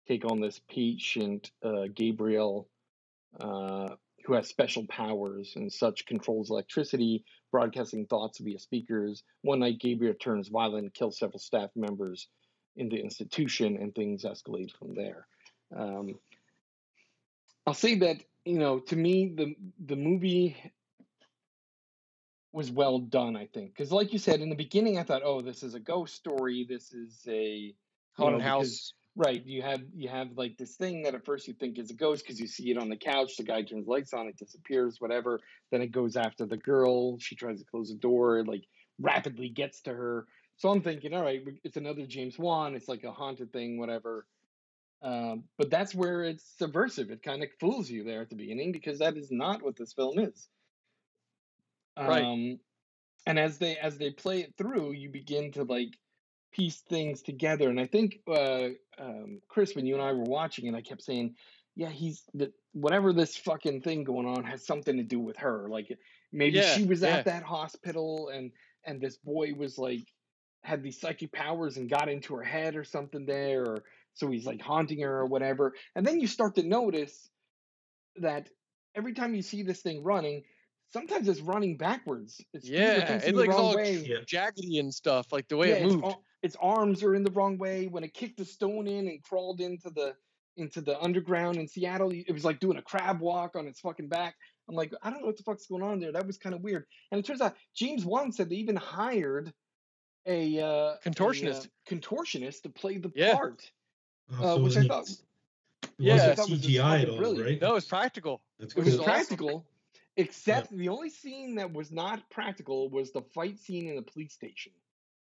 take on this patient, uh, Gabriel, uh, who has special powers and such controls electricity, broadcasting thoughts via speakers. One night, Gabriel turns violent and kills several staff members in the institution, and things escalate from there. Um, I'll say that you know, to me, the the movie was well done. I think because, like you said in the beginning, I thought, oh, this is a ghost story. This is a you
Haunted
know,
house.
Right. You have you have like this thing that at first you think is a ghost because you see it on the couch. The guy turns lights on, it disappears, whatever. Then it goes after the girl. She tries to close the door. It like rapidly gets to her. So I'm thinking, all right, it's another James Wan. It's like a haunted thing, whatever. Um, but that's where it's subversive. It kind of fools you there at the beginning because that is not what this film is.
Right.
Um, and as they as they play it through, you begin to like piece things together. And I think uh, um, Chris, when you and I were watching it, I kept saying, "Yeah, he's the whatever this fucking thing going on has something to do with her. Like maybe
Yeah,
she was
yeah.
at that hospital and and this boy was like had these psychic powers and got into her head or something there, or so he's like haunting her or whatever. And then you start to notice that every time you see this thing running, sometimes it's running backwards. It's either
Yeah, it
the
looks all
way.
Jaggedy and stuff, like the way
Yeah,
it moved.
ar- Its, arms are in the wrong way. When it kicked the stone in and crawled into the into the underground in Seattle, it was like doing a crab walk on its fucking back. I'm like, I don't know what the fuck's going on there. That was kind of weird. And it turns out James Wan said they even hired a uh,
Contortionist.
a, uh, contortionist to play the
Yeah.
part.
Oh,
Uh,
so
which I thought-
it- it
Yeah.
wasn't
I thought was just
CGI at
all, right?
all,
brilliant.
right?
No, it's practical.
That's
It was
was
good.
awesome.
practical, except the only scene that was not practical was the fight scene in the police station.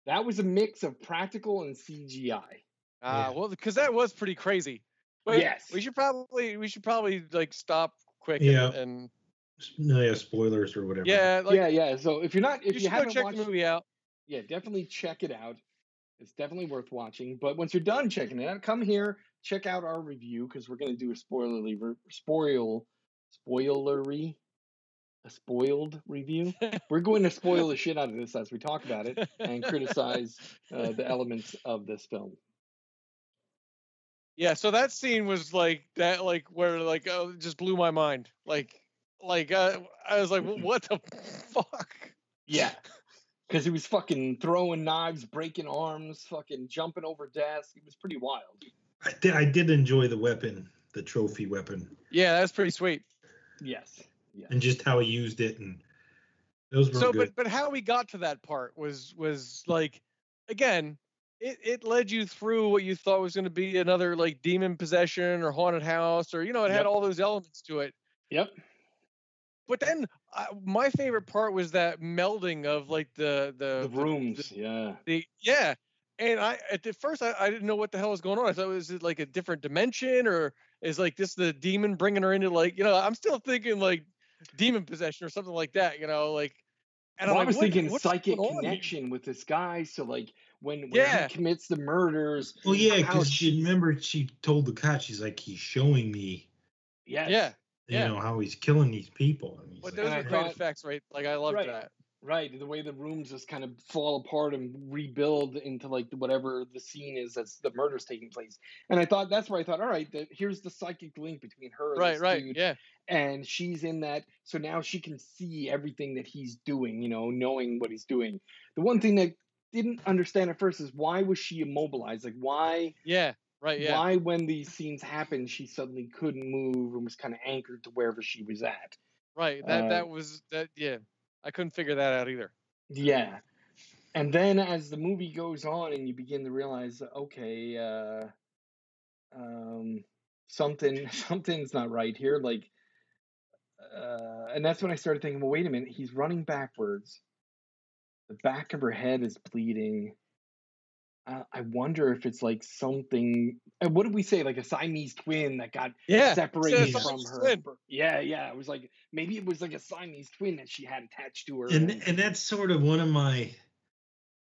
That was a mix of practical and CGI.
Ah,
Yeah.
well, because that was pretty crazy. But
Yes.
we should probably we should probably like stop quick.
Yeah.
And, and
No, yeah, spoilers or whatever.
yeah, like
yeah, yeah. So if you're not, if you,
should go
haven't
check
watched,
the movie out.
yeah, definitely check it out. It's definitely worth watching. But once you're done checking it out, come here, check out our review because we're gonna do a spoilerly, re- spoil, spoilery, a spoiled review. we're going to spoil the shit out of this as we talk about it and criticize uh, the elements of this film.
Yeah, so that scene was like that, like where like oh, it just blew my mind. Like, like uh, I was like, what the fuck?
Yeah. Because he was fucking throwing knives, breaking arms, fucking jumping over desks. It was pretty wild.
I did, I did enjoy the weapon, the trophy weapon,
Yeah, that's pretty sweet.
Yes. Yeah.
and just how he used it, and those were
So,
good.
but but how we got to that part was was like, again, it it led you through what you thought was going to be another like demon possession or haunted house or you know it had all those elements to it.
Yep.
But then uh, my favorite part was that melding of like the the,
The rooms. Yeah.
the yeah and i at the first I, I didn't know what the hell was going on i thought was it like a different dimension or is like this the demon bringing her into like you know i'm still thinking like demon possession or something like that you know like and
Well,
I'm
I was
what-
thinking
what's
psychic
going on here?
connection with this guy. So like when, when
Yeah.
he commits the murders.
well, yeah, because she
she-
remember she told the cop, she's like, he's showing me,
Yes.
yeah
you
Yeah.
know, how he's killing these people. And he's
but
like,
those are great
thought-
effects right like i loved
Right.
that
Right. The way the rooms just kind of fall apart and rebuild into like whatever the scene is that's the murder's taking place. And I thought that's where I thought, all right, that here's the psychic link between her and
right
this
right
dude.
yeah
and she's in that so now she can see everything that he's doing you know knowing what he's doing the one thing that didn't understand at first is why was she immobilized like why
yeah right yeah
why when these scenes happened she suddenly couldn't move and was kind of anchored to wherever she was at
right that
uh,
that was that yeah i couldn't figure that out either.
Yeah. And then as the movie goes on and you begin to realize okay uh um something something's not right here like uh and that's when i started thinking well wait a minute he's running backwards. The back of her head is bleeding uh, i wonder if it's like something and what did we say like a siamese twin that got
yeah
separated
Says
from her
twin.
yeah yeah it was like maybe it was like a siamese twin that she had attached to her
and and that's sort of one of my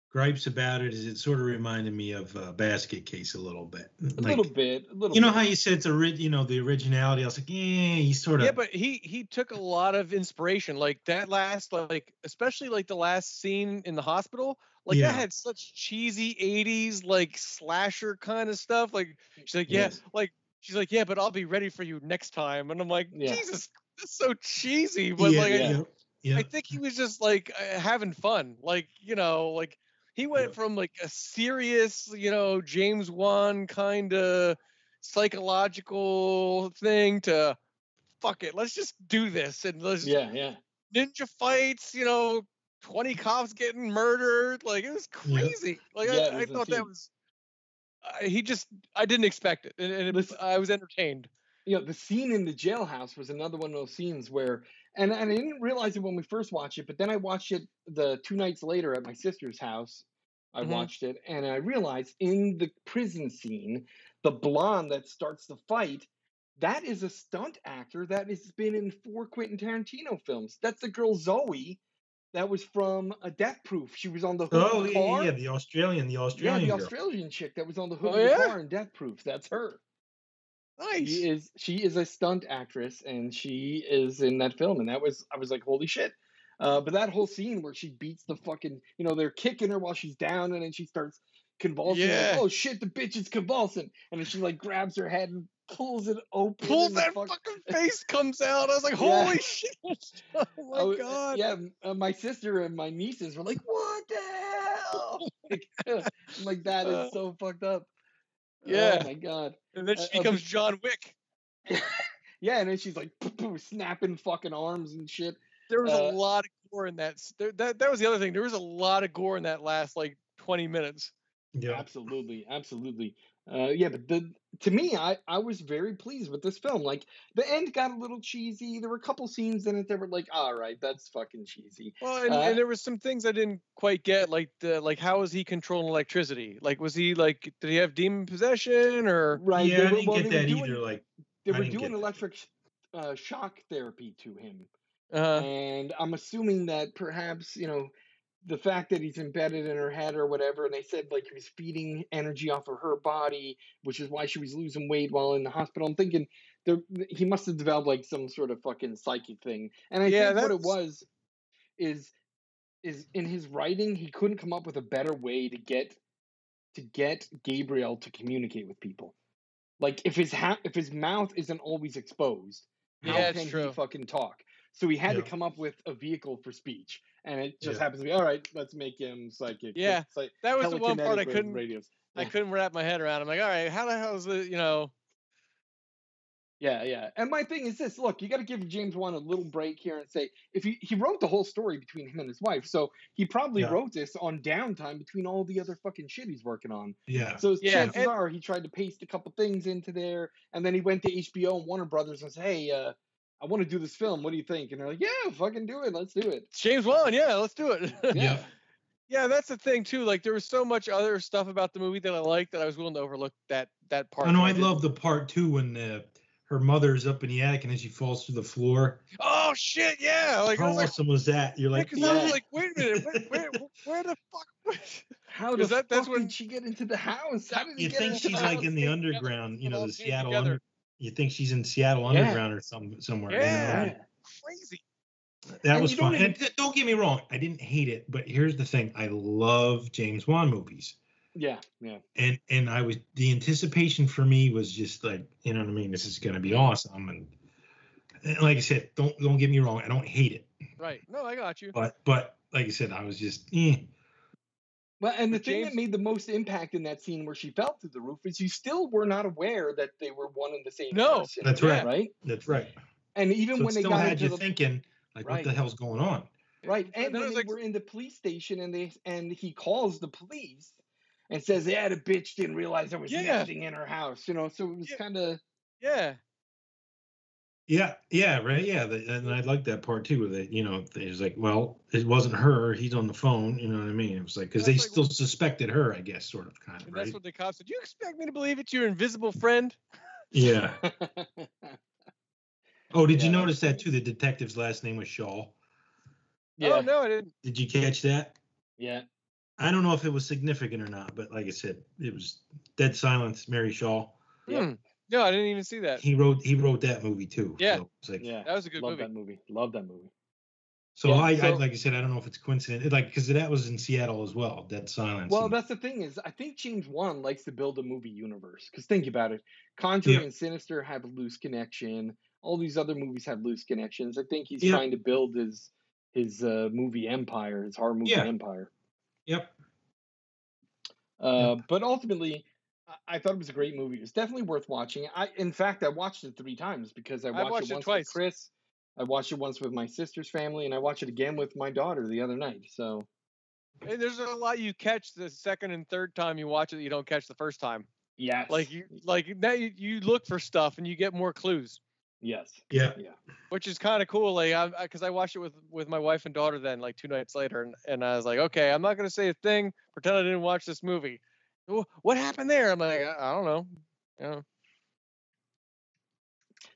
gripes about it is it sort of reminded me of uh, basket case a little bit
a
like
little bit a little
you know
bit.
how you said it's a ori- you know the originality i was like yeah he sort of
Yeah, but he he took a lot of inspiration. Like that last, like especially like the last scene in the hospital. Like
Yeah.
that had such cheesy '80s like slasher kind of stuff. Like she's like, yeah,
Yes.
like she's like, yeah, but I'll be ready for you next time. And I'm like,
Yeah.
Jesus, that's so cheesy. But
yeah,
like,
yeah,
I,
yeah, yeah.
I think he was just like uh, having fun. Like you know, like he went
Yeah.
from like a serious, you know, James Wan kind of psychological thing to fuck it, let's just do this and let's
yeah yeah
ninja fights, you know, 20 cops getting murdered. Like it was
Yeah.
crazy. Like
Yeah,
I, I
was
thought that was uh, he just I didn't expect it and, and it,
Listen-
I was entertained.
you know the scene in the jailhouse was another one of those scenes where and, and i didn't realize it when we first watched it but then i watched it the two nights later at my sister's house i
Mhm.
watched it and i realized in the prison scene the blonde that starts the fight that is a stunt actor that has been in four quentin tarantino films that's the girl zoe that was from a death proof she was on the hood
oh
of the
yeah,
car
yeah the australian the Australian,
yeah,
australian
the
girl.
australian chick that was on the hood
Oh,
of the
yeah?
car in death proof that's her
Nice.
she is she is a stunt actress and she is in that film and that was I was like holy shit. Uh, but that whole scene where she beats the fucking you know they're kicking her while she's down and then she starts convulsing. like,
Yeah.
oh shit, the bitch is convulsing, and then she like grabs her head and pulls it open.
Pulls that
fuck-
fucking face comes out. I was like,
Yeah.
holy shit. Oh my
I w-
god.
Yeah, uh, my sister and my nieces were like, "What the hell?" like, I'm like that
Uh,
so fucked up.
yeah.
Oh my god.
And then
uh,
she
uh,
becomes
be-
John Wick.
Yeah, and then she's like snapping fucking arms and shit.
There was
Uh,
a lot of gore in that. There, that that was the other thing. There was a lot of gore in that last like 20 minutes.
Yeah.
Absolutely, absolutely. Uh, yeah, but the to me, I I was very pleased with this film. Like the end got a little cheesy. There were a couple scenes in it that were like, all right, that's fucking cheesy.
Well, and,
Uh,
and there were some things I didn't quite get, like the like how was he controlling electricity? Like was he like did he have demon possession or
Right?
yeah,
they
I
were-
didn't
well,
get that
doing-
either. Like,
They were
didn't get
doing electric uh, shock therapy to him,
uh,
and I'm assuming that perhaps you know the fact that he's embedded in her head or whatever, and they said like he was feeding energy off of her body, which is why she was losing weight while in the hospital. I'm thinking there he must have developed like some sort of fucking psychic thing, and I
Yeah,
think what it was is is in his writing he couldn't come up with a better way to get to get Gabriel to communicate with people. Like if his ha- if his mouth isn't always exposed, how
Yeah,
can
true.
he fucking talk? So he had to come up with a vehicle for speech, and it just
Yeah.
happens to be all right. Let's make him psychic.
Yeah,
like
that was the one part I couldn't
Radios.
I
Yeah.
couldn't wrap my head around. I'm like, all right, how the hell is it? You know,
Yeah, yeah. And my thing is this: look, you got to give James Wan a little break here and say if he he wrote the whole story between him and his wife, so he probably
Yeah.
wrote this on downtime between all the other fucking shit he's working on.
yeah.
So
Yeah,
chances
and-
are he tried to paste a couple things into there, and then he went to HBO and Warner Brothers and said, "Hey, uh, I want to do this film. What do you think?" And they're like, "Yeah, fucking do it. Let's do it."
James Wan, yeah, let's do it.
Yeah.
yeah, that's the thing too. Like there was so much other stuff about the movie that I liked that I was willing to overlook that that part.
I know.
that
I love the part too when uh, her mother's up in the attic and then she falls through the floor.
Oh shit, yeah. Like
How
was like,
awesome was that? You're like, yeah,
because I was like, wait a minute, where, where, where the fuck?
How the
Because that- that's when-
did she get into the house? How did
you
get
think
into
she's
the
like
house?
in the underground, you know, the Seattle
together.
under. You think she's in Seattle
Yeah.
underground or some somewhere. you know?
Yeah.
Yeah.
Crazy.
That
And
was
you don't
fun.
even-
And don't get me wrong, I didn't hate it, but here's the thing: I love James Wan movies,
Yeah, yeah.
and and I was the anticipation for me was just like, you know what I mean? This is gonna be awesome, and, and like I said, don't don't get me wrong, I don't hate it,
Right. No, I got you.
but but like I said, I was just, eh.
Well, and the
But
thing that made the most impact in that scene where she fell through the roof is you still were not aware that they were one and the same
No,
person.
that's right,
Right?
that's right.
And even
So it
when they
still
got
had
into
you
the
thinking, like, what the hell's going on?
right, and
then
when
it was
they
like-
were in the police station and they and he calls the police and says, "Yeah, the bitch didn't realize I was
Yeah.
nesting in her house," you know. So it was
Yeah.
kind of
Yeah.
Yeah, yeah, right, yeah, the, and I like that part too. Where they, you know, they was like, well, it wasn't her. He's on the phone. You know what I mean? It was like because they
like-
still suspected her, I guess, sort of, kind of,
And
right?
that's what the cops said. You expect me to believe it's your invisible friend?
Yeah. Oh, did you notice that too? The detective's last name was Shaw.
yeah,
Oh no, I didn't.
Did you catch that?
yeah.
I don't know if it was significant or not, but like I said, it was dead silence. Mary Shaw.
Yep.
Hmm. No, I didn't even see that.
He wrote he wrote that movie too.
Yeah.
So like,
Yeah,
That was a good
love
movie.
that movie. Love that movie.
so
Yeah,
I, I like I said, I don't know if it's coincident. It, like because that was in Seattle as well. Dead silence.
Well,
and-
that's the thing is, I think James Wan likes to build a movie universe. Because think about it, Conjuring
Yeah.
and Sinister have a loose connection. All these other movies have loose connections. I think he's
Yeah.
trying to build his his uh, movie empire, his horror movie
Yeah.
empire.
Yep.
Uh, But ultimately, I, I thought it was a great movie. It's definitely worth watching. I, in fact, I watched it three times because I
I've
watched,
watched
it
it
once
twice.
with Chris. I watched it once with my sister's family, and I watched it again with my daughter the other night. So
And there's a lot you catch the second and third time you watch it that you don't catch the first time.
yes,
Like you like now you, you look for stuff and you get more clues,
yes,
Yeah.
yeah.
which is kind of cool. Like I because I, watched it with with my wife and daughter then like two nights later and, and I was like, okay, I'm not gonna say a thing, pretend I didn't watch this movie. "Wh- What happened there? I'm like, I, I don't know. You know.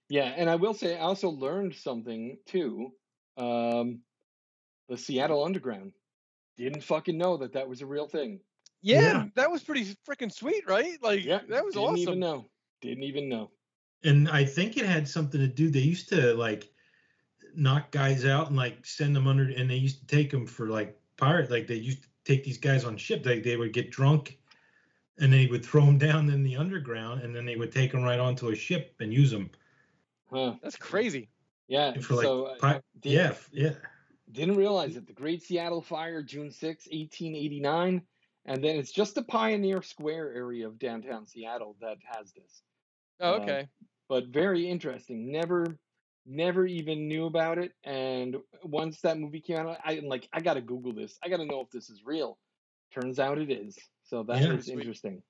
Yeah, and I will say I also learned something too. Um, the Seattle Underground didn't fucking know that that was a real thing.
Yeah,
Yeah.
that was pretty freaking sweet, right? Like
Yeah,
that was
didn't
awesome.
even know. Didn't even know.
And I think it had something to do. They used to like knock guys out and like send them under, and they used to take them for like pirate. Like they used to take these guys on ship. Like they would get drunk, and they would throw them down in the underground, and then they would take them right onto a ship and use them
Huh.
That's crazy.
Yeah.
for like.
so uh,
pi-
did-
yeah, yeah.
Didn't realize it. The Great Seattle Fire, June 6, 1889. And then it's just the Pioneer Square area of downtown Seattle that has this.
Oh,
Uh,
okay.
But very interesting. Never never even knew about it. And once that movie came out, I am like, I gotta Google this. I gotta know if this is real. Turns out it is. So that
Yeah.
is
Sweet.
interesting.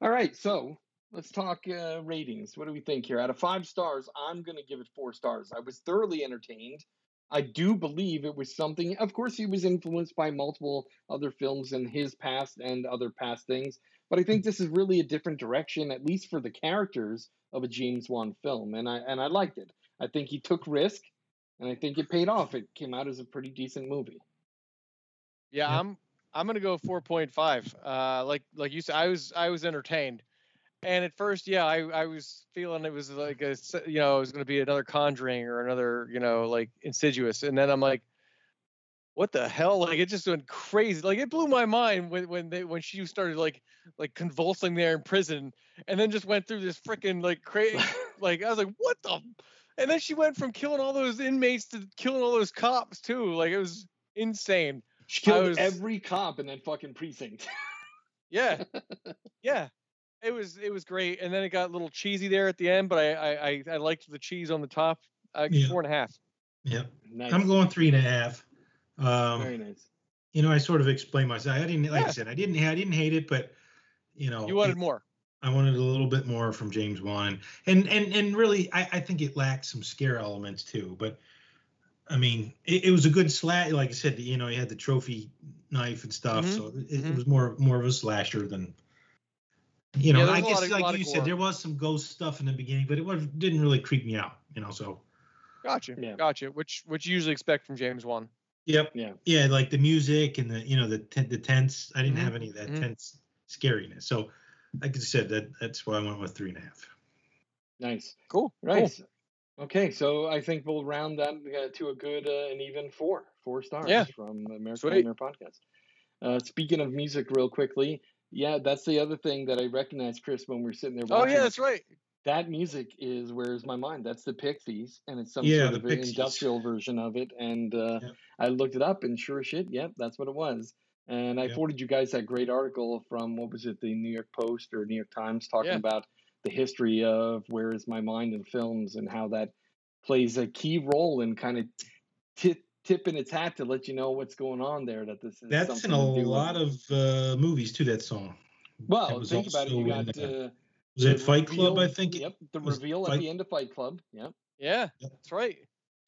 All right, so let's talk uh, ratings. What do we think here? Out of five stars, I'm going to give it four stars. I was thoroughly entertained. I do believe it was something. Of course, he was influenced by multiple other films in his past and other past things, but I think this is really a different direction, at least for the characters of a James Wan film, and I and I liked it. I think he took risk, and I think it paid off. It came out as a pretty decent movie.
Yeah,
Yep.
I'm I'm gonna go 4.5. Uh, like like you said, I was I was entertained, and at first, yeah, I I was feeling it was like a you know it was gonna be another Conjuring or another you know like Insidious, and then I'm like, what the hell? Like it just went crazy. Like it blew my mind when when they when she started like like convulsing there in prison, and then just went through this freaking like crazy like I was like, what the? And then she went from killing all those inmates to killing all those cops too. Like it was insane.
She killed
was-
every cop in that fucking precinct.
Yeah, yeah. It was it was great, and then it got a little cheesy there at the end, but I I I, I liked the cheese on the top. Uh,
Yeah.
Four and a half.
Yep.
nice.
I'm going three and a half. Um,
Very nice.
you know, I sort of explained myself. I didn't, like I said, I didn't, I didn't hate it, but you know,
You wanted
it-
more.
I wanted a little bit more from James Wan, and and and really, I, I think it lacked some scare elements too. But I mean, it, it was a good slash. Like I said, you know, he had the trophy knife and stuff,
Mhm,
so it, it
mhm.
was more more of a slasher than. You know,
Yeah, there's
I
a lot
guess
of- lot
like you said, there was some ghost stuff in the beginning, but it was didn't really creep me out. You know, so
Gotcha.
Yeah.
Gotcha. Which which you usually expect from James Wan.
yep,
Yeah.
yeah, like the music and the you know the ten, the tense. I didn't
Mhm,
have any of that
mhm.
tense scariness. So, like I said, that that's why I went with three and a half.
Nice.
Cool.
Right. Okay, so I think we'll round that uh, to a good uh, and even four, four stars
Yeah.
from American
Sweet.
Nightmare Podcast. Uh, speaking of music, real quickly, yeah, that's the other thing that I recognized, Chris, when we are sitting there
Oh
watching.
yeah, that's right.
That music is "Where's My Mind." That's the Pixies, and it's some
Yeah,
sort of
Pixies.
industrial version of it. And uh,
Yep.
I looked it up, and sure as shit, yep, that's what it was. And I
Yep.
forwarded you guys that great article from what was it, the New York Post or New York Times, talking
Yeah.
about the history of "Where Is My Mind" in films and how that plays a key role in kind of tip tipping its hat to let you know what's going on there. That this is
That's in a
to do with-
lot of uh, movies too. That song.
Well,
It was
think about it. You got
uh, Was it
the
Fight Club? I think.
Yep, the
was
reveal at
Fight-
the end of Fight Club. Yep.
Yeah,
Yep.
that's right.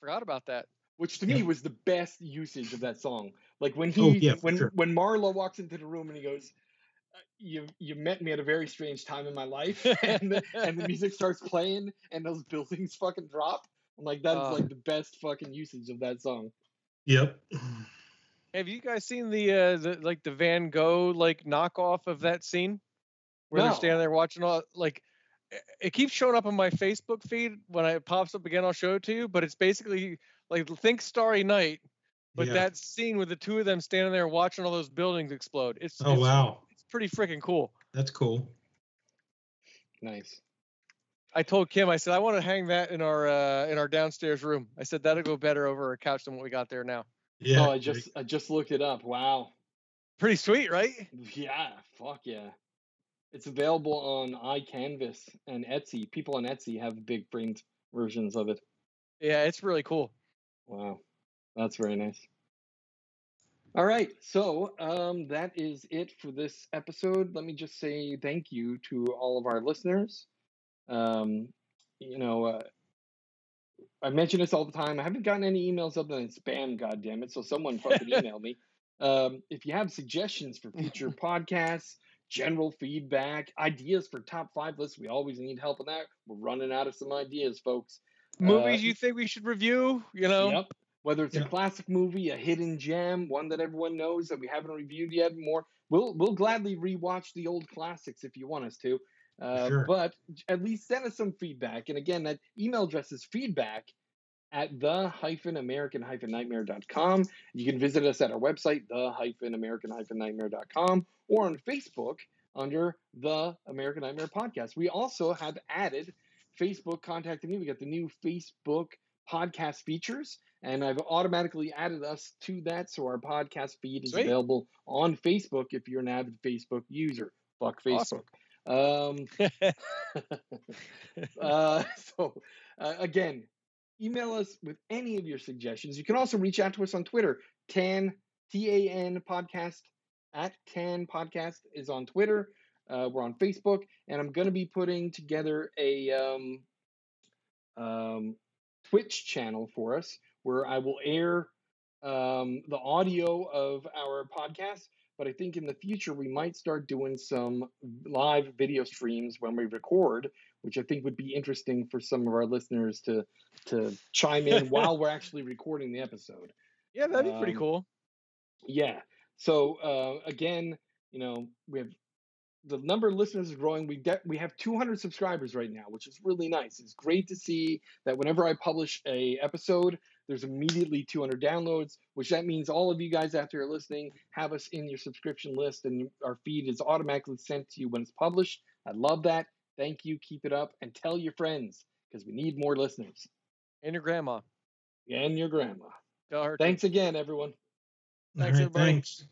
Forgot about that.
Which to
Yeah.
me was the best usage of that song. Like when he
Oh, yeah,
when
sure.
when Marla walks into the room and he goes, "Uh, "You you met me at a very strange time in my life," and the, and the music starts playing and those buildings fucking drop. I'm like, that is
Oh.
like the best fucking usage of that song.
Yep.
Have you guys seen the uh the like the Van Gogh like knockoff of that scene where they're standing there watching all like it- it keeps showing up on my Facebook feed when it pops up again I'll show it to you but it's basically like think Starry Night but
Yeah.
that scene with the two of them standing there watching all those buildings explode it's
Oh
it's,
wow,
it's pretty freaking cool.
that's cool.
Nice.
I told Kim I said I want to hang that in our uh in our downstairs room. I said that'll go better over a couch than what we got there now.
Yeah.
oh, I just I just looked it up. Wow.
Pretty sweet, right?
Yeah. Fuck yeah. It's available on iCanvas and Etsy. People on Etsy have big framed versions of it.
Yeah, it's really cool.
Wow, that's very nice. All right, so um, that is it for this episode. Let me just say thank you to all of our listeners. Um, you know, uh, I mention this all the time. I haven't gotten any emails other than spam, goddamn it. So someone fucking email me. Um, if you have suggestions for future podcasts, general feedback, ideas for top five lists, we always need help on that. We're running out of some ideas, folks.
Movies
Uh,
you think we should review, you know?
Yep. Whether it's
Yeah.
a classic movie, a hidden gem, one that everyone knows that we haven't reviewed yet, more, we'll we'll gladly rewatch the old classics if you want us to. Uh,
Sure.
But at least send us some feedback. And again, that email address is feedback at the hyphen American hyphen nightmare.com. You can visit us at our website, the hyphen American hyphen nightmare.com, or on Facebook under the American Nightmare Podcast. We also have added Facebook contacted me. We got the new Facebook podcast features, and I've automatically added us to that. So our podcast feed is
Sweet.
available on Facebook if you're an avid Facebook user. Fuck Facebook.
Awesome.
Um, uh, so uh, again, email us with any of your suggestions. You can also reach out to us on Twitter, tan T A N podcast at Tan Podcast is on Twitter. Uh, we're on Facebook, and I'm going to be putting together a um, um, Twitch channel for us where I will air um, the audio of our podcast. But I think in the future we might start doing some live video streams when we record, which I think would be interesting for some of our listeners to to chime in while we're actually recording the episode.
Yeah, that'd be pretty
Um,
cool.
Yeah. So uh, again, you know, we have the number of listeners is growing. We de- we have 200 subscribers right now, which is really nice. It's great to see that whenever I publish a episode, there's immediately 200 downloads, which that means all of you guys out there listening have us in your subscription list, and our feed is automatically sent to you when it's published. I love that. Thank you. Keep it up, and tell your friends because we need more listeners
And your grandma.
and your grandma.
Tell her. to.
Thanks again, everyone.
Thanks,
right,
everybody.
thanks.